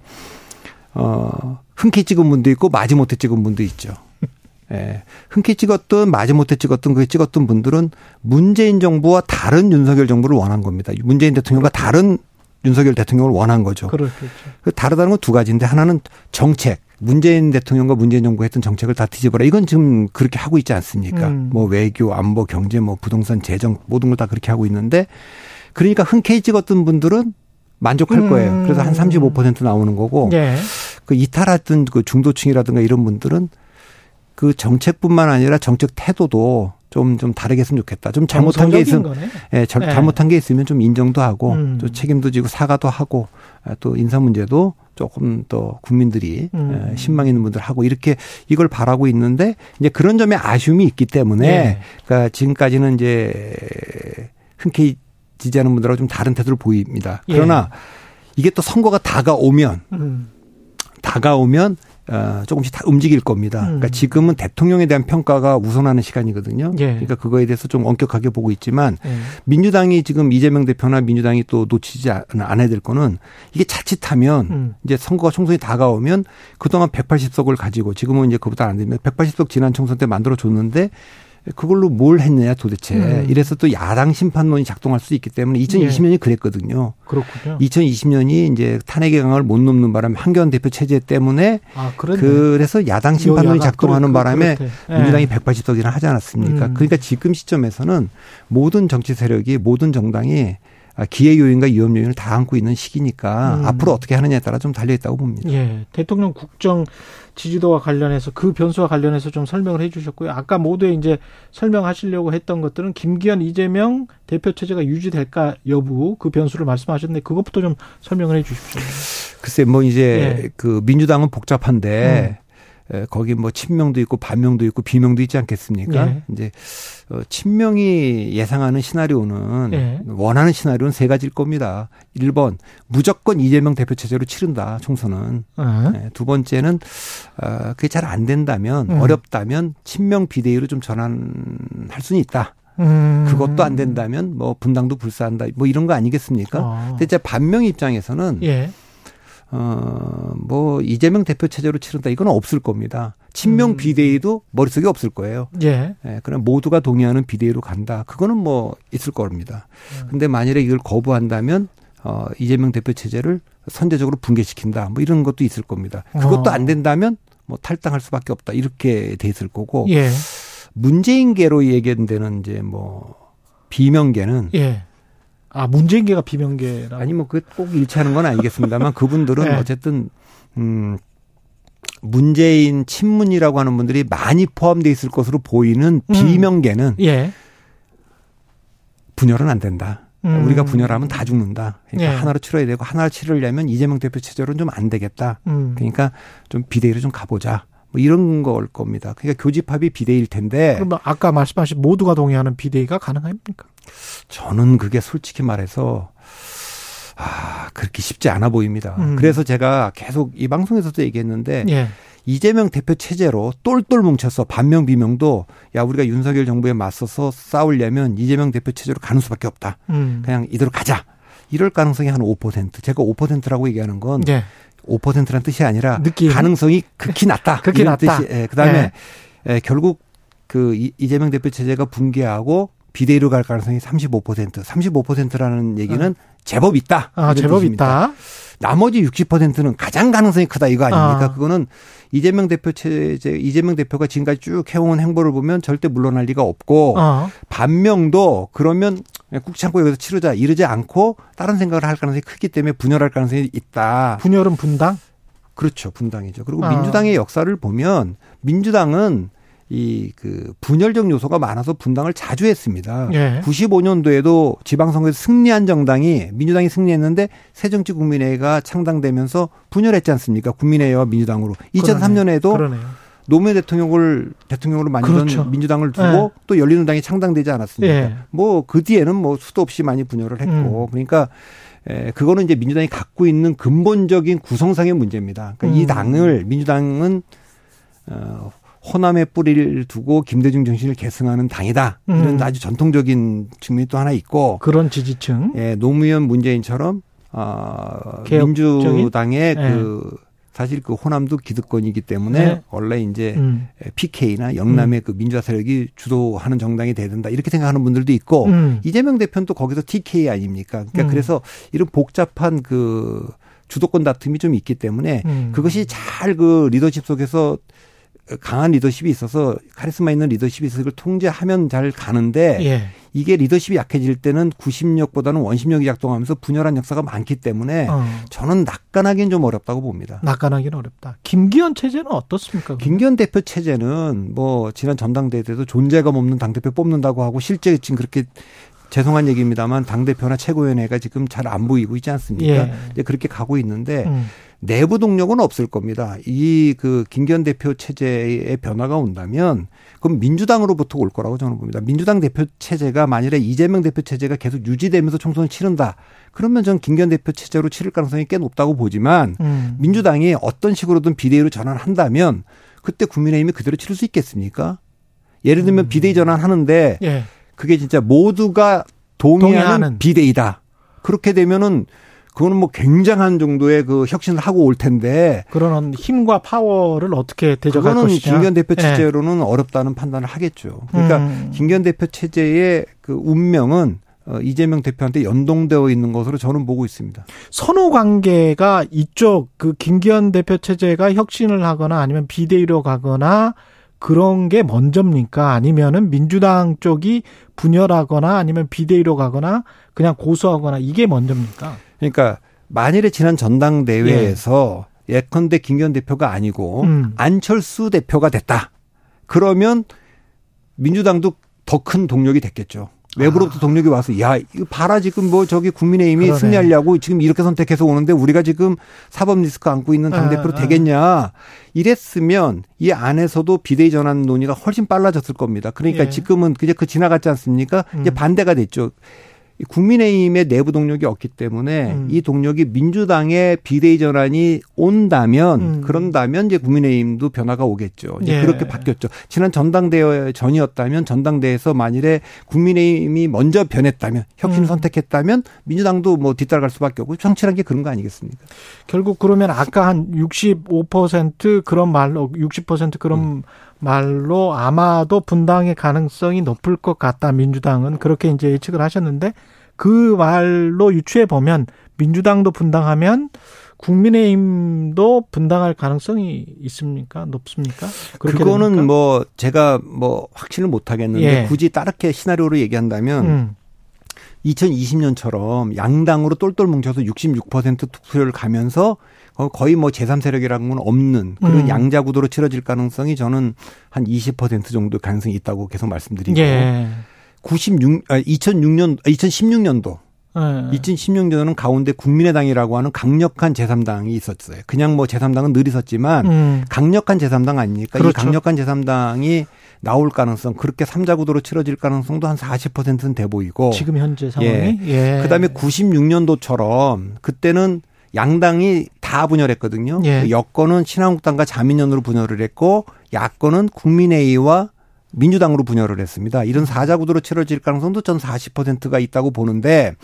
어 흔쾌히 찍은 분도 있고 마지못해 찍은 분도 있죠. 예. 흔쾌히 찍었던 마지못해 찍었던 그 찍었던 분들은 문재인 정부와 다른 윤석열 정부를 원한 겁니다. 문재인 대통령과 다른 윤석열 대통령을 원한 거죠. 그렇겠죠. 그 다르다는 건 두 가지인데 하나는 정책. 문재인 대통령과 문재인 정부가 했던 정책을 다 뒤집어라. 이건 지금 그렇게 하고 있지 않습니까? 음. 뭐 외교, 안보, 경제, 뭐 부동산, 재정 모든 걸 다 그렇게 하고 있는데 그러니까 흔쾌히 찍었던 분들은 만족할 거예요. 음. 그래서 한 35% 나오는 거고 예. 그 이탈했던 그 중도층이라든가 이런 분들은 그 정책뿐만 아니라 정책 태도도 좀, 좀 다르게 했으면 좋겠다. 좀 잘못한 게 있으면. 예, 잘, 네. 잘못한 게 있으면 좀 인정도 하고 음. 또 책임도 지고 사과도 하고 아, 또 인사 문제도 조금 더 국민들이 음. 에, 신망 있는 분들 하고 이렇게 이걸 바라고 있는데 이제 그런 점에 아쉬움이 있기 때문에 네. 그러니까 지금까지는 이제 흔쾌히 지지하는 분들하고 좀 다른 태도를 보입니다. 예. 그러나 이게 또 선거가 다가오면 음. 다가오면 어, 조금씩 다 움직일 겁니다. 음. 그러니까 지금은 대통령에 대한 평가가 우선하는 시간이거든요. 예. 그러니까 그거에 대해서 좀 엄격하게 보고 있지만 예. 민주당이 지금 이재명 대표나 민주당이 또 놓치지 않- 않아야 될 거는 이게 자칫하면 음. 이제 선거가 총선이 다가오면 그동안 180석을 가지고 지금은 이제 그보다 안 되면 180석 지난 총선 때 만들어 줬는데 그걸로 뭘 했느냐 도대체. 음. 이래서 또 야당 심판론이 작동할 수 있기 때문에 2020년이 그랬거든요. 그렇군요. 2020년이 이제 탄핵의 강을 못 넘는 바람에 한교안 대표 체제 때문에 아. 그래서 야당 심판론이 작동하는 그렇- 바람에. 예. 민주당이 180석이나 하지 않았습니까? 음. 그러니까 지금 시점에서는 모든 정치 세력이 모든 정당이 기회 요인과 위험 요인을 다 안고 있는 시기니까 음. 앞으로 어떻게 하느냐에 따라 좀 달려 있다고 봅니다. 예, 대통령 국정 지지도와 관련해서 그 변수와 관련해서 좀 설명을 해 주셨고요. 아까 모두에 이제 설명하시려고 했던 것들은 김기현, 이재명 대표 체제가 유지될까 여부 그 변수를 말씀하셨는데 그것부터 좀 설명을 해 주십시오. 글쎄 뭐 이제 예. 그 민주당은 복잡한데 음. 에, 거기 뭐 친명도 있고 반명도 있고 비명도 있지 않겠습니까? 예. 이제 어, 친명이 예상하는 시나리오는 예. 원하는 시나리오는 세 가지일 겁니다. 1번 무조건 이재명 대표 체제로 치른다 총선은. 어? 네, 두 번째는 어, 그게 잘 안 된다면 음. 어렵다면 친명 비대위로 좀 전환할 수는 있다. 음. 그것도 안 된다면 뭐 분당도 불사한다. 뭐 이런 거 아니겠습니까? 어. 근데 이제 반명 입장에서는 예. 어뭐 이재명 대표 체제로 치른다 이건 없을 겁니다. 친명 음. 비대위도 머릿속에 없을 거예요. 예. 예, 그럼 모두가 동의하는 비대위로 간다. 그거는 뭐 있을 겁니다. 음. 근데 만일에 이걸 거부한다면 어 이재명 대표 체제를 선제적으로 붕괴시킨다. 뭐 이런 것도 있을 겁니다. 그것도 어. 안 된다면 뭐 탈당할 수밖에 없다. 이렇게 돼 있을 거고 예. 문재인계로 얘기되는 이제 뭐 비명계는 예. 아 문재인계가 비명계라. 아니 뭐 그 꼭 일치하는 건 아니겠습니다만 그분들은 [laughs] 네. 어쨌든 음 문재인 친문이라고 하는 분들이 많이 포함돼 있을 것으로 보이는 음. 비명계는 예. 분열은 안 된다. 음. 우리가 분열하면 다 죽는다. 그러니까 예. 하나로 치러야 되고 하나를 치르려면 이재명 대표 체제로는 좀 안 되겠다. 음. 그러니까 좀 비대위로 좀 가보자. 뭐 이런 걸 겁니다. 그러니까 교집합이 비대위일 텐데 그러면 아까 말씀하신 모두가 동의하는 비대위가 가능합니까? 저는 그게 솔직히 말해서 아 그렇게 쉽지 않아 보입니다. 음. 그래서 제가 계속 이 방송에서도 얘기했는데 예. 이재명 대표 체제로 똘똘 뭉쳐서 반명 비명도 야 우리가 윤석열 정부에 맞서서 싸우려면 이재명 대표 체제로 가는 수밖에 없다. 음. 그냥 이대로 가자. 이럴 가능성이 한 5%. 제가 5%라고 얘기하는 건 예. 5%란 뜻이 아니라 느낌. 가능성이 극히 낮다. [laughs] 극히 낮다. 뜻이. 예, 그다음에 예, 결국 그 이- 이재명 대표 체제가 붕괴하고 비대위로 갈 가능성이 35%. 35%라는 얘기는 제법 있다. 아, 제법 뜻입니다. 있다. 나머지 60%는 가장 가능성이 크다 이거 아닙니까? 아. 그거는 이재명 대표 체제 이재명 대표가 지금까지 쭉 해온 행보를 보면 절대 물러날 리가 없고 어. 반명도 그러면 꾹 참고 여기서 치르자 이러지 않고 다른 생각을 할 가능성이 크기 때문에 분열할 가능성이 있다. 분열은 분당. 그렇죠. 분당이죠. 그리고 아. 민주당의 역사를 보면 민주당은 이 그 분열적 요소가 많아서 분당을 자주 했습니다. 예. 95년도에도 지방선거에서 승리한 정당이 민주당이 승리했는데 새정치국민회가 창당되면서 분열했지 않습니까? 국민회와 민주당으로. 2003년에도 그러네요. 노무현 대통령을 대통령으로 만든 그렇죠. 민주당을 두고 네. 또 열린우당이 창당되지 않았습니까? 예. 뭐그 뒤에는 뭐 수도 없이 많이 분열을 했고 그러니까 에, 그거는 이제 민주당이 갖고 있는 근본적인 구성상의 문제입니다. 그러니까 이 음. 당을 민주당은 어, 호남의 뿌리를 두고 김대중 정신을 계승하는 당이다. 이런 음. 아주 전통적인 측면이 또 하나 있고 그런 지지층. 예, 노무현 문재인처럼 어, 개혁적인? 민주당의 예. 그 사실 그 호남도 기득권이기 때문에 네. 원래 이제 음. PK나 영남의 그 민주화 세력이 주도하는 정당이 돼야 된다 이렇게 생각하는 분들도 있고 음. 이재명 대표는 또 거기서 TK 아닙니까? 그러니까 음. 그래서 이런 복잡한 그 주도권 다툼이 좀 있기 때문에 음. 그것이 잘 그 리더십 속에서 강한 리더십이 있어서 카리스마 있는 리더십이 있어서 그걸 통제하면 잘 가는데 예. 이게 리더십이 약해질 때는 구심력보다는 원심력이 작동하면서 분열한 역사가 많기 때문에 어. 저는 낙관하기는 좀 어렵다고 봅니다. 낙관하기는 어렵다. 김기현 체제는 어떻습니까? 김기현 대표 체제는 뭐 지난 전당대회 때도 존재감 없는 당대표 뽑는다고 하고 실제 지금 그렇게 죄송한 얘기입니다만 당대표나 최고위원회가 지금 잘 안 보이고 있지 않습니까? 예. 이제 그렇게 가고 있는데 음. 내부 동력은 없을 겁니다. 이 그 김기현 대표 체제의 변화가 온다면 그럼 민주당으로부터 올 거라고 저는 봅니다. 민주당 대표 체제가 만일에 이재명 대표 체제가 계속 유지되면서 총선을 치른다. 그러면 저는 김기현 대표 체제로 치를 가능성이 꽤 높다고 보지만 음. 민주당이 어떤 식으로든 비대위로 전환한다면 그때 국민의힘이 그대로 치를 수 있겠습니까? 예를 들면 비대위 전환하는데 예. 그게 진짜 모두가 동의하는, 동의하는. 비대위다. 그렇게 되면은 그거는 뭐 굉장한 정도의 그 혁신을 하고 올 텐데 그런 힘과 파워를 어떻게 대적할 그거는 것이냐. 김기현 대표 예. 체제로는 어렵다는 판단을 하겠죠. 그러니까 음. 김기현 대표 체제의 그 운명은 어, 이재명 대표한테 연동되어 있는 것으로 저는 보고 있습니다. 선후 관계가 이쪽 그 김기현 대표 체제가 혁신을 하거나 아니면 비대위로 가거나 그런 게 먼저입니까? 아니면은 민주당 쪽이 분열하거나 아니면 비대위로 가거나 그냥 고소하거나 이게 먼저입니까? 그러니까 만일에 지난 전당대회에서 예. 컨대 김기현 대표가 아니고 음. 안철수 대표가 됐다. 그러면 민주당도 더 큰 동력이 됐겠죠. 외부로부터 동력이 와서 야 이거 봐라 지금 뭐 저기 국민의힘이 아. 그러네. 승리하려고 지금 이렇게 선택해서 오는데 우리가 지금 사법 리스크 안고 있는 당 대표로 아, 아. 되겠냐 이랬으면 이 안에서도 비대위 전환 논의가 훨씬 빨라졌을 겁니다. 그러니까 예. 지금은 그제 그 지나갔지 않습니까? 이제 음. 반대가 됐죠. 이 국민의힘의 내부 동력이 없기 때문에 음. 이 동력이 민주당의 비대위 전환이 온다면 음. 그런다면 이제 국민의힘도 변화가 오겠죠. 이제 예. 그렇게 바뀌었죠. 지난 전당대회 전이었다면 전당대회에서 만일에 국민의힘이 먼저 변했다면 혁신을 음. 선택했다면 민주당도 뭐 뒤따라갈 수밖에 없고 정치란 게 그런 거 아니겠습니까? 결국 그러면 아까 한 65% 그런 말로 60% 그런 음. 말로 아마도 분당의 가능성이 높을 것 같다. 민주당은 그렇게 이제 예측을 하셨는데 그 말로 유추해 보면 민주당도 분당하면 국민의힘도 분당할 가능성이 있습니까? 높습니까? 그거는 됩니까? 뭐 제가 뭐 확신을 못 하겠는데 예. 굳이 따르게 시나리오로 얘기한다면 음. 2020년처럼 양당으로 똘똘 뭉쳐서 66% 투표를 가면서 어, 거의 뭐 제3세력이라는 건 없는 그런 음. 양자 구도로 치러질 가능성이 저는 한 20% 정도 가능성이 있다고 계속 말씀드리고 예. 96 아, 2006년 아, 2016년도 예. 2016년도는 가운데 국민의당이라고 하는 강력한 제3당이 있었어요. 그냥 뭐 제3당은 늘 있었지만 음. 강력한 제3당 아닙니까? 이 그렇죠. 강력한 제3당이 나올 가능성 그렇게 삼자 구도로 치러질 가능성도 한 40%는 돼 보이고 지금 현재 상황이 예. 그다음에 96년도처럼 그때는 양당이 다 분열했거든요. 예. 여권은 신한국당과 자민련으로 분열을 했고 야권은 국민의힘과 민주당으로 분열을 했습니다. 이런 사자 구도로 치러질 가능성도 전 40%가 있다고 보는데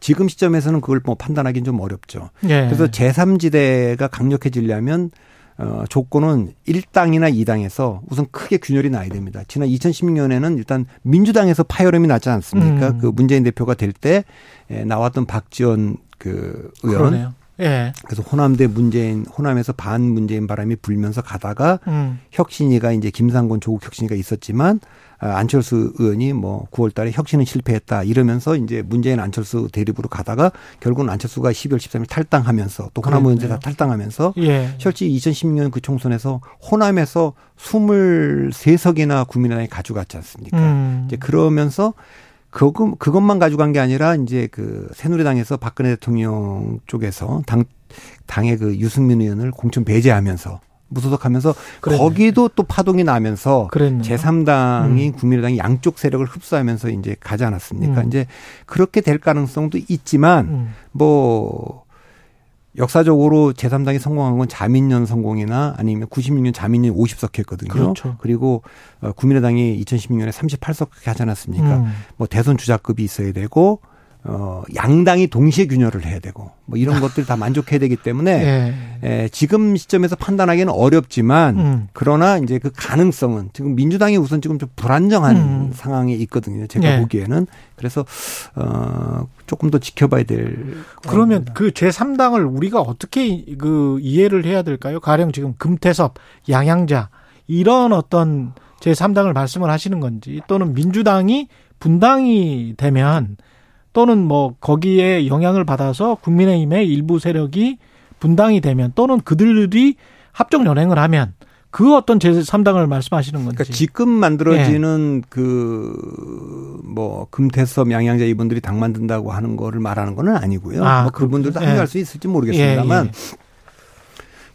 지금 시점에서는 그걸 뭐 판단하기는 좀 어렵죠. 예. 그래서 제3지대가 강력해지려면 어, 조건은 1당이나 2당에서 우선 크게 균열이 나야 됩니다. 지난 2016년에는 일단 민주당에서 파열음이 났지 않습니까? 음. 그 문재인 대표가 될 때 나왔던 박지원 그 의원. 그러네요. 예. 그래서 호남대 문재인, 호남에서 반 문재인 바람이 불면서 가다가 음. 혁신이가 이제 김상곤 조국 혁신이가 있었지만 아, 안철수 의원이 뭐 9월 달에 혁신은 실패했다 이러면서 이제 문재인 안철수 대립으로 가다가 결국은 안철수가 12월 13일 탈당하면서 또 호남 의원들 다 탈당하면서 예. 실제 2016년 그 총선에서 호남에서 23석이나 국민의당이 가져갔지 않습니까? 음. 이제 그러면서 그거, 그것만 가져간 게 아니라 이제 그 새누리당에서 박근혜 대통령 쪽에서 당, 당의 그 유승민 의원을 공천 배제하면서 무소속하면서 그랬네. 거기도 또 파동이 나면서 그랬네요. 제3당이 음. 국민의당이 양쪽 세력을 흡수하면서 이제 가지 않았습니까? 음. 이제 그렇게 될 가능성도 있지만 음. 뭐 역사적으로 제3당이 성공한 건 자민련 성공이나 아니면 96년 자민련 50석 했거든요. 그렇죠. 그리고 어, 국민의당이 2016년에 38석 하지 않았습니까? 음. 뭐 대선 주자급이 있어야 되고 어 양당이 동시에 균열을 해야 되고 뭐 이런 것들 다 만족해야 되기 때문에 예. 에, 지금 시점에서 판단하기는 어렵지만 음. 그러나 이제 그 가능성은 지금 민주당이 우선 지금 좀 불안정한 음. 상황에 있거든요. 제가 예. 보기에는 그래서 어 조금 더 지켜봐야 될 그러면. 그 제3당을 우리가 어떻게 이- 그 이해를 해야 될까요? 가령 지금 금태섭, 양양자 이런 어떤 제3당을 말씀을 하시는 건지 또는 민주당이 분당이 되면 또는 뭐 거기에 영향을 받아서 국민의힘의 일부 세력이 분당이 되면 또는 그들이 합종 연행을 하면 그 어떤 제3당을 말씀하시는 건지. 그러니까 지금 만들어지는 그뭐 금태섭 양양자 이분들이 당 만든다고 하는 거를 말하는 거는 아니고요. 아, 뭐 그분들도 예. 수 있을지 모르겠습니다만 예, 예.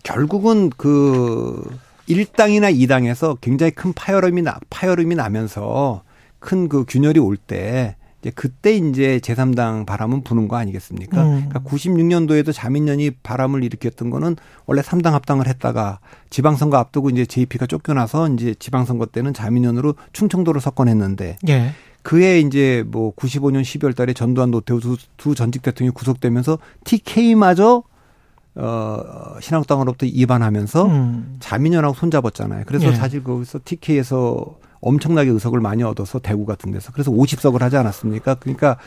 결국은 그 1당이나 2당에서 굉장히 큰 파열음이 나 파열음이 나면서 큰 그 균열이 올 때 이제 그때 이제 제3당 바람은 부는 거 아니겠습니까? 음. 그러니까 96년도에도 자민련이 바람을 일으켰던 거는 원래 3당 합당을 했다가 지방선거 앞두고 이제 JP가 쫓겨나서 이제 지방선거 때는 자민련으로 충청도를 석권했는데 예. 그해 이제 뭐 95년 12월 달에 전두환 노태우 두, 두 전직 대통령이 구속되면서 TK마저 어 신한국당으로부터 이반하면서 음. 자민련하고 손잡았잖아요. 그래서 예. 사실 거기서 TK에서 엄청나게 의석을 많이 얻어서 대구 같은 데서 그래서 50석을 하지 않았습니까? 그러니까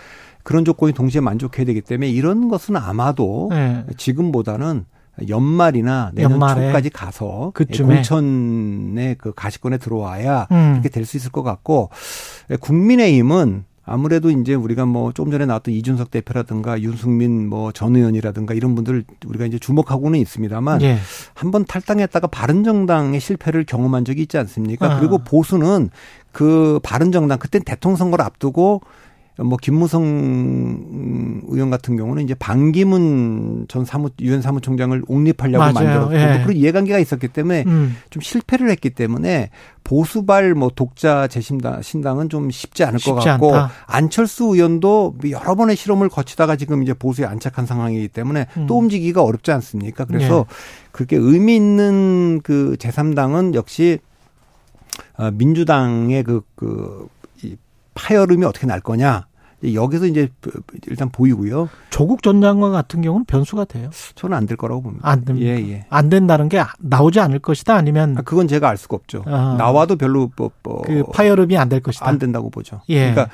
그런 조건이 동시에 만족해야 되기 때문에 이런 것은 아마도 예. 지금보다는 연말이나 내년 연말에. 초까지 가서 그쯤에. 공천의 그 가시권에 들어와야 음. 그렇게 될 수 있을 것 같고 국민의힘은 아무래도 이제 우리가 뭐 조금 전에 나왔던 이준석 대표라든가 윤승민 뭐 전 의원이라든가 이런 분들 우리가 이제 주목하고는 있습니다만 예. 한번 탈당했다가 바른정당의 실패를 경험한 적이 있지 않습니까? 아. 그리고 보수는 그 바른정당 그때 대통령 선거를 앞두고 뭐 김무성 의원 같은 경우는 이제 반기문 전 사무 유엔 사무총장을 옹립하려고. 만들었고 예. 그런 이해관계가 있었기 때문에 음. 좀 실패를 했기 때문에 보수발 뭐 독자 재신당 신당은 좀 쉽지 않을 것 쉽지 같고 않다. 안철수 의원도 여러 번의 실험을 거치다가 지금 이제 보수에 안착한 상황이기 때문에 음. 또 움직이기가 어렵지 않습니까? 그래서 예. 그렇게 의미 있는 그 제3당은 역시 어, 민주당의 그, 그, 이 파열음이 어떻게 날 거냐. 여기서 이제 일단 보이고요. 조국 전 장관 같은 경우는 변수가 돼요. 저는 안 될 거라고 봅니다. 안 됩니다. 예, 예. 안 된다는 게 나오지 않을 것이다 아니면 아, 그건 제가 알 수가 없죠. 아. 나와도 별로 뭐, 뭐 그 파열음이 안 될 것이다. 안 된다고 보죠. 예. 그러니까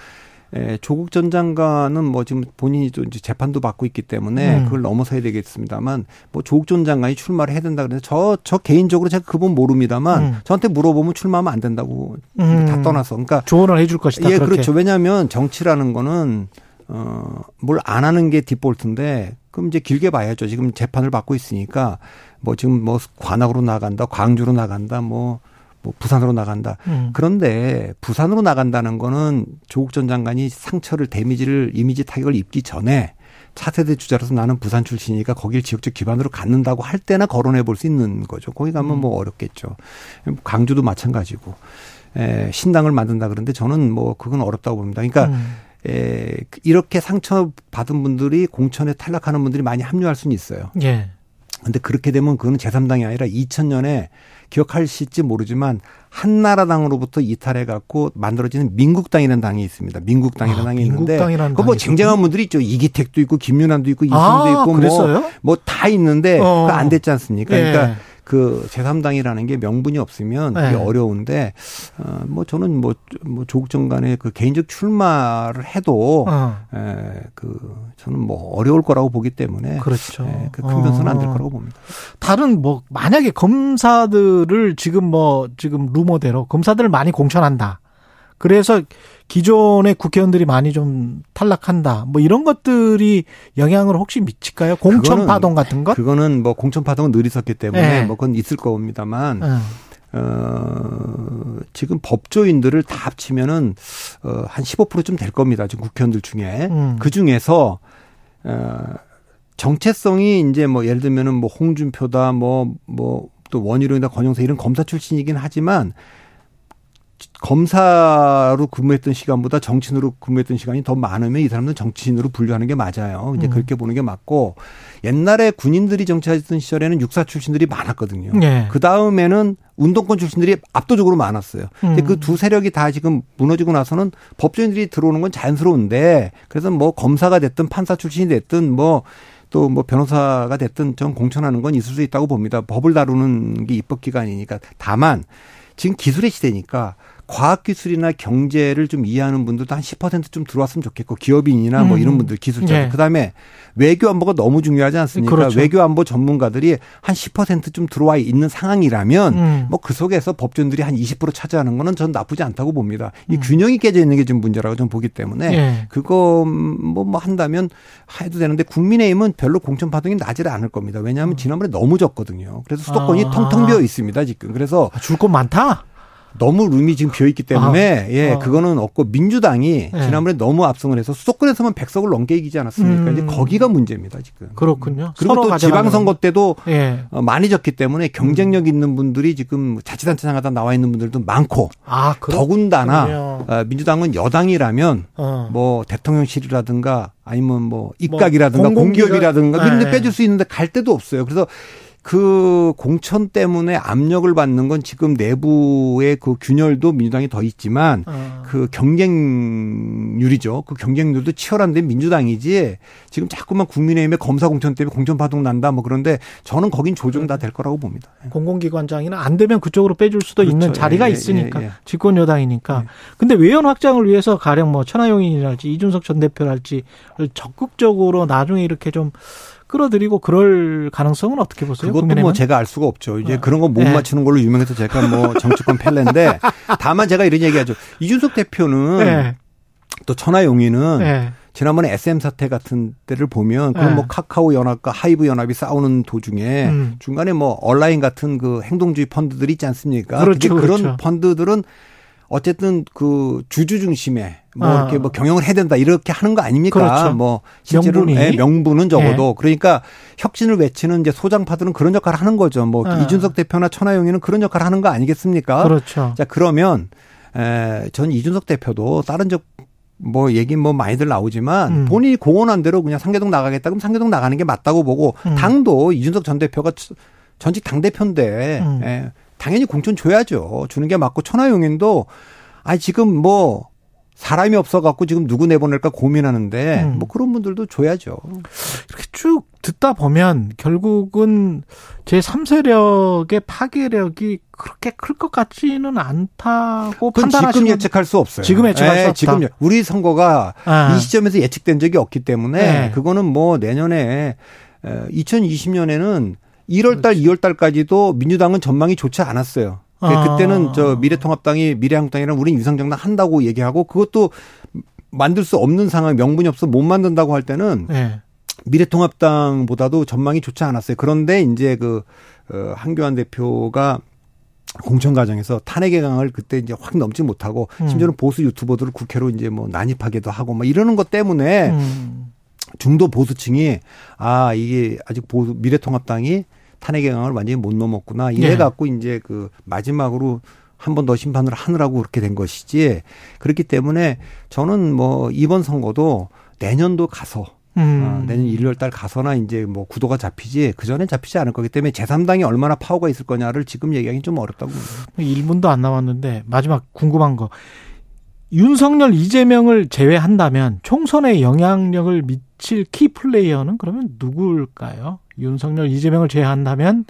에, 조국 전 장관은 뭐 지금 본인이 또 이제 재판도 받고 있기 때문에 음. 그걸 넘어서야 되겠습니다만 뭐 조국 전 장관이 출마를 해야 된다 그래서 저, 저 개인적으로 제가 그분 모릅니다만 음. 저한테 물어보면 출마하면 안 된다고 음. 다 떠나서 그러니까 조언을 해줄 것이다. 예, 그렇게. 그렇죠. 왜냐하면 정치라는 거는 어, 뭘 안 하는 게 디폴트인데 그럼 이제 길게 봐야죠. 지금 재판을 받고 있으니까 뭐 지금 뭐 관악으로 나간다, 광주로 나간다, 뭐, 뭐 부산으로 나간다. 음. 그런데 부산으로 나간다는 거는 조국 전 장관이 상처를 데미지를 이미지 타격을 입기 전에 차세대 주자로서 나는 부산 출신이니까 거길 지역적 기반으로 갖는다고 할 때나 거론해 볼 수 있는 거죠. 거기 가면 뭐 어렵겠죠. 광주도 마찬가지고. 에, 신당을 만든다 그러는데 저는 뭐 그건 어렵다고 봅니다. 그러니까 음. 에, 이렇게 상처 받은 분들이 공천에 탈락하는 분들이 많이 합류할 수는 있어요. 예. 근데 그렇게 되면 그거는 제3당이 아니라 2000년에 기억하실지 모르지만 한나라당으로부터 이탈해 갖고 만들어지는 민국당이라는 당이 있습니다. 민국당이라는 아, 당이 있는데 그뭐 쟁쟁한 분들이 있죠. 이기택도 있고 김윤환도 있고 이승도 아, 있고? 뭐 뭐 다 있는데 어. 안 됐지 않습니까? 예. 그러니까 그 제3당이라는 게 명분이 없으면 그게 네. 어려운데 어, 뭐 저는 뭐, 뭐 조국 장관의 그 개인적 출마를 해도 어. 에, 그 저는 뭐 어려울 거라고 보기 때문에 그렇죠. 예, 그큰 변수는 안될 어. 거라고 봅니다. 다른 뭐 만약에 검사들을 지금 뭐 지금 루머대로 검사들을 많이 공천한다. 그래서 기존의 국회의원들이 많이 좀 탈락한다. 뭐 이런 것들이 영향을 혹시 미칠까요? 공천 파동 같은 것? 그거는 뭐 공천 파동은 늘 있었기 때문에 네. 뭐 그건 있을 겁니다만 어. 어, 지금 법조인들을 다 합치면은 어, 한 15%쯤 될 겁니다. 지금 국회의원들 중에 음. 그 중에서 어, 정체성이 이제 뭐 예를 들면은 뭐 홍준표다 뭐 뭐 또 원희룡이나 권영세 이런 검사 출신이긴 하지만 검사로 근무했던 시간보다 정치인으로 근무했던 시간이 더 많으면 이 사람들은 정치인으로 분류하는 게 맞아요. 이제 음. 그렇게 보는 게 맞고 옛날에 군인들이 정치하던 시절에는 육사 출신들이 많았거든요. 네. 그 다음에는 운동권 출신들이 압도적으로 많았어요. 근데 음. 그두 세력이 다 지금 무너지고 나서는 법조인들이 들어오는 건 자연스러운데 그래서 뭐 검사가 됐든 판사 출신이 됐든 뭐 또뭐 변호사가 됐든 전 공천하는 건 있을 수 있다고 봅니다. 법을 다루는 게 입법 기관이니까. 다만 지금 기술의 시대니까 과학기술이나 경제를 좀 이해하는 분들도 한 10%좀 들어왔으면 좋겠고 기업인이나 뭐 음. 이런 분들 기술자 네. 그다음에 외교 안보가 너무 중요하지 않습니까? 그렇죠. 외교 안보 전문가들이 한 10%좀 들어와 있는 상황이라면 음. 뭐그 속에서 법조인들이 한 20% 차지하는 거는 전 나쁘지 않다고 봅니다. 이 음. 균형이 깨져 있는 게 좀 문제라고 좀 보기 때문에 예. 그거 뭐, 뭐 한다면 해도 되는데 국민의힘은 별로 공천 파동이 나질 않을 겁니다. 왜냐하면 지난번에 너무 졌거든요. 그래서 수도권이 음. 아. 텅텅 비어 있습니다 지금. 그래서 줄것 많다. 너무 룸이 지금 비어 있기 때문에 아. 예 어. 그거는 없고 민주당이 네. 지난번에 너무 압승을 해서 수도권에서만 100석을 넘게 이기지 않았습니까? 음. 이제 거기가 문제입니다 지금. 그렇군요. 그리고 또 지방선거 때도 예. 어, 많이 졌기 때문에 경쟁력 있는 분들이 지금 자치단체 장 하다 나와 있는 분들도 많고 아, 더군다나 그렇군요. 어, 민주당은 여당이라면 어. 뭐 대통령실이라든가 아니면 뭐 입각이라든가 공공기관- 공기업이라든가 이런 데 네. 빼줄 수 있는데 갈 데도 없어요. 그래서 그 공천 때문에 압력을 받는 건 지금 내부의 그 균열도 민주당이 더 있지만 어. 그 경쟁률이죠. 그 경쟁률도 치열한데 민주당이지 지금 자꾸만 국민의힘의 검사 공천 때문에 공천 파동 난다 뭐 그런데 저는 거긴 조정 다 될 거라고 봅니다. 공공기관장이나 안 되면 그쪽으로 빼줄 수도 그렇죠. 있는 자리가 예, 예, 있으니까 예, 예. 집권 여당이니까. 네. 근데 외연 확장을 위해서 가령 뭐 천하용인이랄지 이준석 전 대표랄지 적극적으로 나중에 이렇게 좀 끌어들이고 그럴 가능성은 어떻게 보세요? 그것도 국민의힘은? 뭐 제가 알 수가 없죠. 이제 어. 그런 거못 네. 맞추는 걸로 유명해서 제가 뭐 [laughs] 정치권 펠레인데 다만 제가 이런 얘기하죠. 이준석 대표는 네. 또 천하용인은 네. 지난번에 SM 사태 같은 때를 보면 그건 네. 뭐 카카오 연합과 하이브 연합이 싸우는 도중에 음. 중간에 뭐 온라인 같은 그 행동주의 펀드들이 있지 않습니까? 그렇죠, 근데 그런 그렇죠. 펀드들은 어쨌든 그 주주 중심에 뭐 아. 이렇게 뭐 경영을 해야 된다 이렇게 하는 거 아닙니까? 그렇죠. 뭐 실제로 명분이. 예, 명분은 적어도 네. 그러니까 혁신을 외치는 이제 소장파들은 그런 역할을 하는 거죠. 뭐 아. 이준석 대표나 천하용인은 그런 역할을 하는 거 아니겠습니까? 그렇죠. 자 그러면 에, 전 이준석 대표도 다른 적 뭐 얘기 뭐 많이들 나오지만 음. 본인이 공언한 대로 그냥 상계동 나가겠다 그럼 상계동 나가는 게 맞다고 보고 음. 당도 이준석 전 대표가 전직 당 대표인데 음. 예, 당연히 공천 줘야죠 주는 게 맞고 천하용인도 아 지금 뭐 사람이 없어갖고 지금 누구 내보낼까 고민하는데 음. 뭐 그런 분들도 줘야죠. 이렇게 쭉 듣다 보면 결국은 제 3세력의 파괴력이 그렇게 클 것 같지는 않다고 그건 지금 판단하시는 예측할 수 없어요. 지금 예측할 수 없다. 지금 우리 선거가 아. 이 시점에서 예측된 적이 없기 때문에 네. 그거는 뭐 내년에 2020년에는 1월달, 2월 달까지도 민주당은 전망이 좋지 않았어요. 아. 그때는 저 미래통합당이 미래한국당이랑 우린 위성정당 한다고 얘기하고 그것도 만들 수 없는 상황, 명분이 없어 못 만든다고 할 때는 네. 미래통합당보다도 전망이 좋지 않았어요. 그런데 이제 그 어, 한교안 대표가 공천 과정에서 탄핵의 강을 그때 이제 확 넘지 못하고 음. 심지어는 보수 유튜버들을 국회로 이제 뭐 난입하기도 하고 막 이러는 것 때문에 음. 중도 보수층이 아 이게 아직 보수 미래통합당이 탄핵의 강을 완전히 못 넘었구나 이래 예. 갖고 이제 그 마지막으로 한 번 더 심판을 하느라고 그렇게 된 것이지 그렇기 때문에 저는 뭐 이번 선거도 내년도 가서 음. 어, 내년 1월 달 가서나 이제 뭐 구도가 잡히지 그 전에 잡히지 않을 거기 때문에 제3당이 얼마나 파워가 있을 거냐를 지금 얘기하기 좀 어렵다고 봅니다. 1분도 안 남았는데 마지막 궁금한 거. 윤석열 이재명을 제외한다면 총선에 영향력을 미칠 키 플레이어는 그러면 누굴까요? 윤석열 이재명을 제외한다면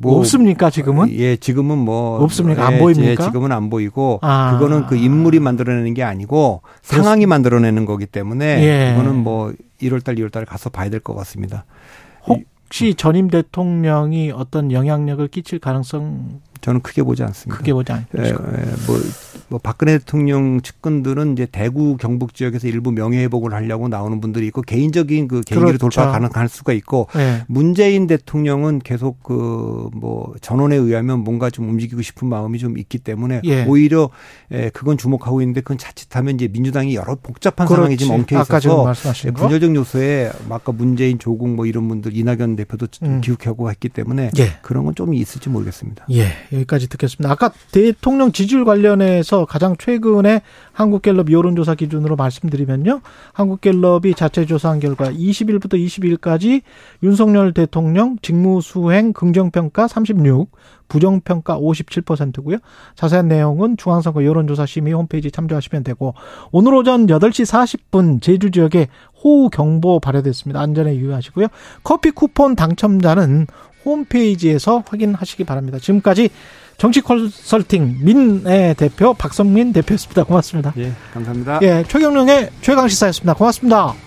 뭐 없습니까 지금은? 예, 지금은 뭐 없습니까? 안 예, 보입니까? 예, 지금은 안 보이고 아. 그거는 그 인물이 만들어내는 게 아니고 상황이 만들어내는 거기 때문에 예. 그거는 뭐 1월 달, 2월 달에 가서 봐야 될 것 같습니다. 혹시 전임 대통령이 어떤 영향력을 끼칠 가능성 저는 크게 보지 않습니다. 크게 보지 않고 예, 예, 뭐, 뭐 박근혜 대통령 측근들은 이제 대구 경북 지역에서 일부 명예 회복을 하려고 나오는 분들이 있고 개인적인 그 개인기를 그렇죠. 돌파 가능할 수가 있고 예. 문재인 대통령은 계속 그 뭐 전원에 의하면 뭔가 좀 움직이고 싶은 마음이 좀 있기 때문에 예. 오히려 예, 그건 주목하고 있는데 그건 자칫하면 이제 민주당이 여러 복잡한 그렇지. 상황이 지금 엉켜 있어서 예, 거. 분열적 요소에 아까 문재인 조국 뭐 이런 분들 이낙연 대표도 음. 기웃하고 했기 때문에 예. 그런 건 좀 있을지 모르겠습니다. 예, 여기까지 듣겠습니다. 아까 대통령 지지율 관련해서 가장 최근에 한국갤럽 여론조사 기준으로 말씀드리면요. 한국갤럽이 자체 조사한 결과 20일부터 22일까지 윤석열 대통령 직무수행 긍정평가 36, 부정평가 57%고요. 자세한 내용은 중앙선거 여론조사 심의 홈페이지 참조하시면 되고 오늘 오전 8시 40분 제주 지역에 호우 경보 발효됐습니다. 안전에 유의하시고요. 커피 쿠폰 당첨자는 홈페이지에서 확인하시기 바랍니다. 지금까지 정치 컨설팅 민의 대표 박성민 대표였습니다. 고맙습니다. 예, 감사합니다. 예, 최경령의 최강 시사였습니다. 고맙습니다.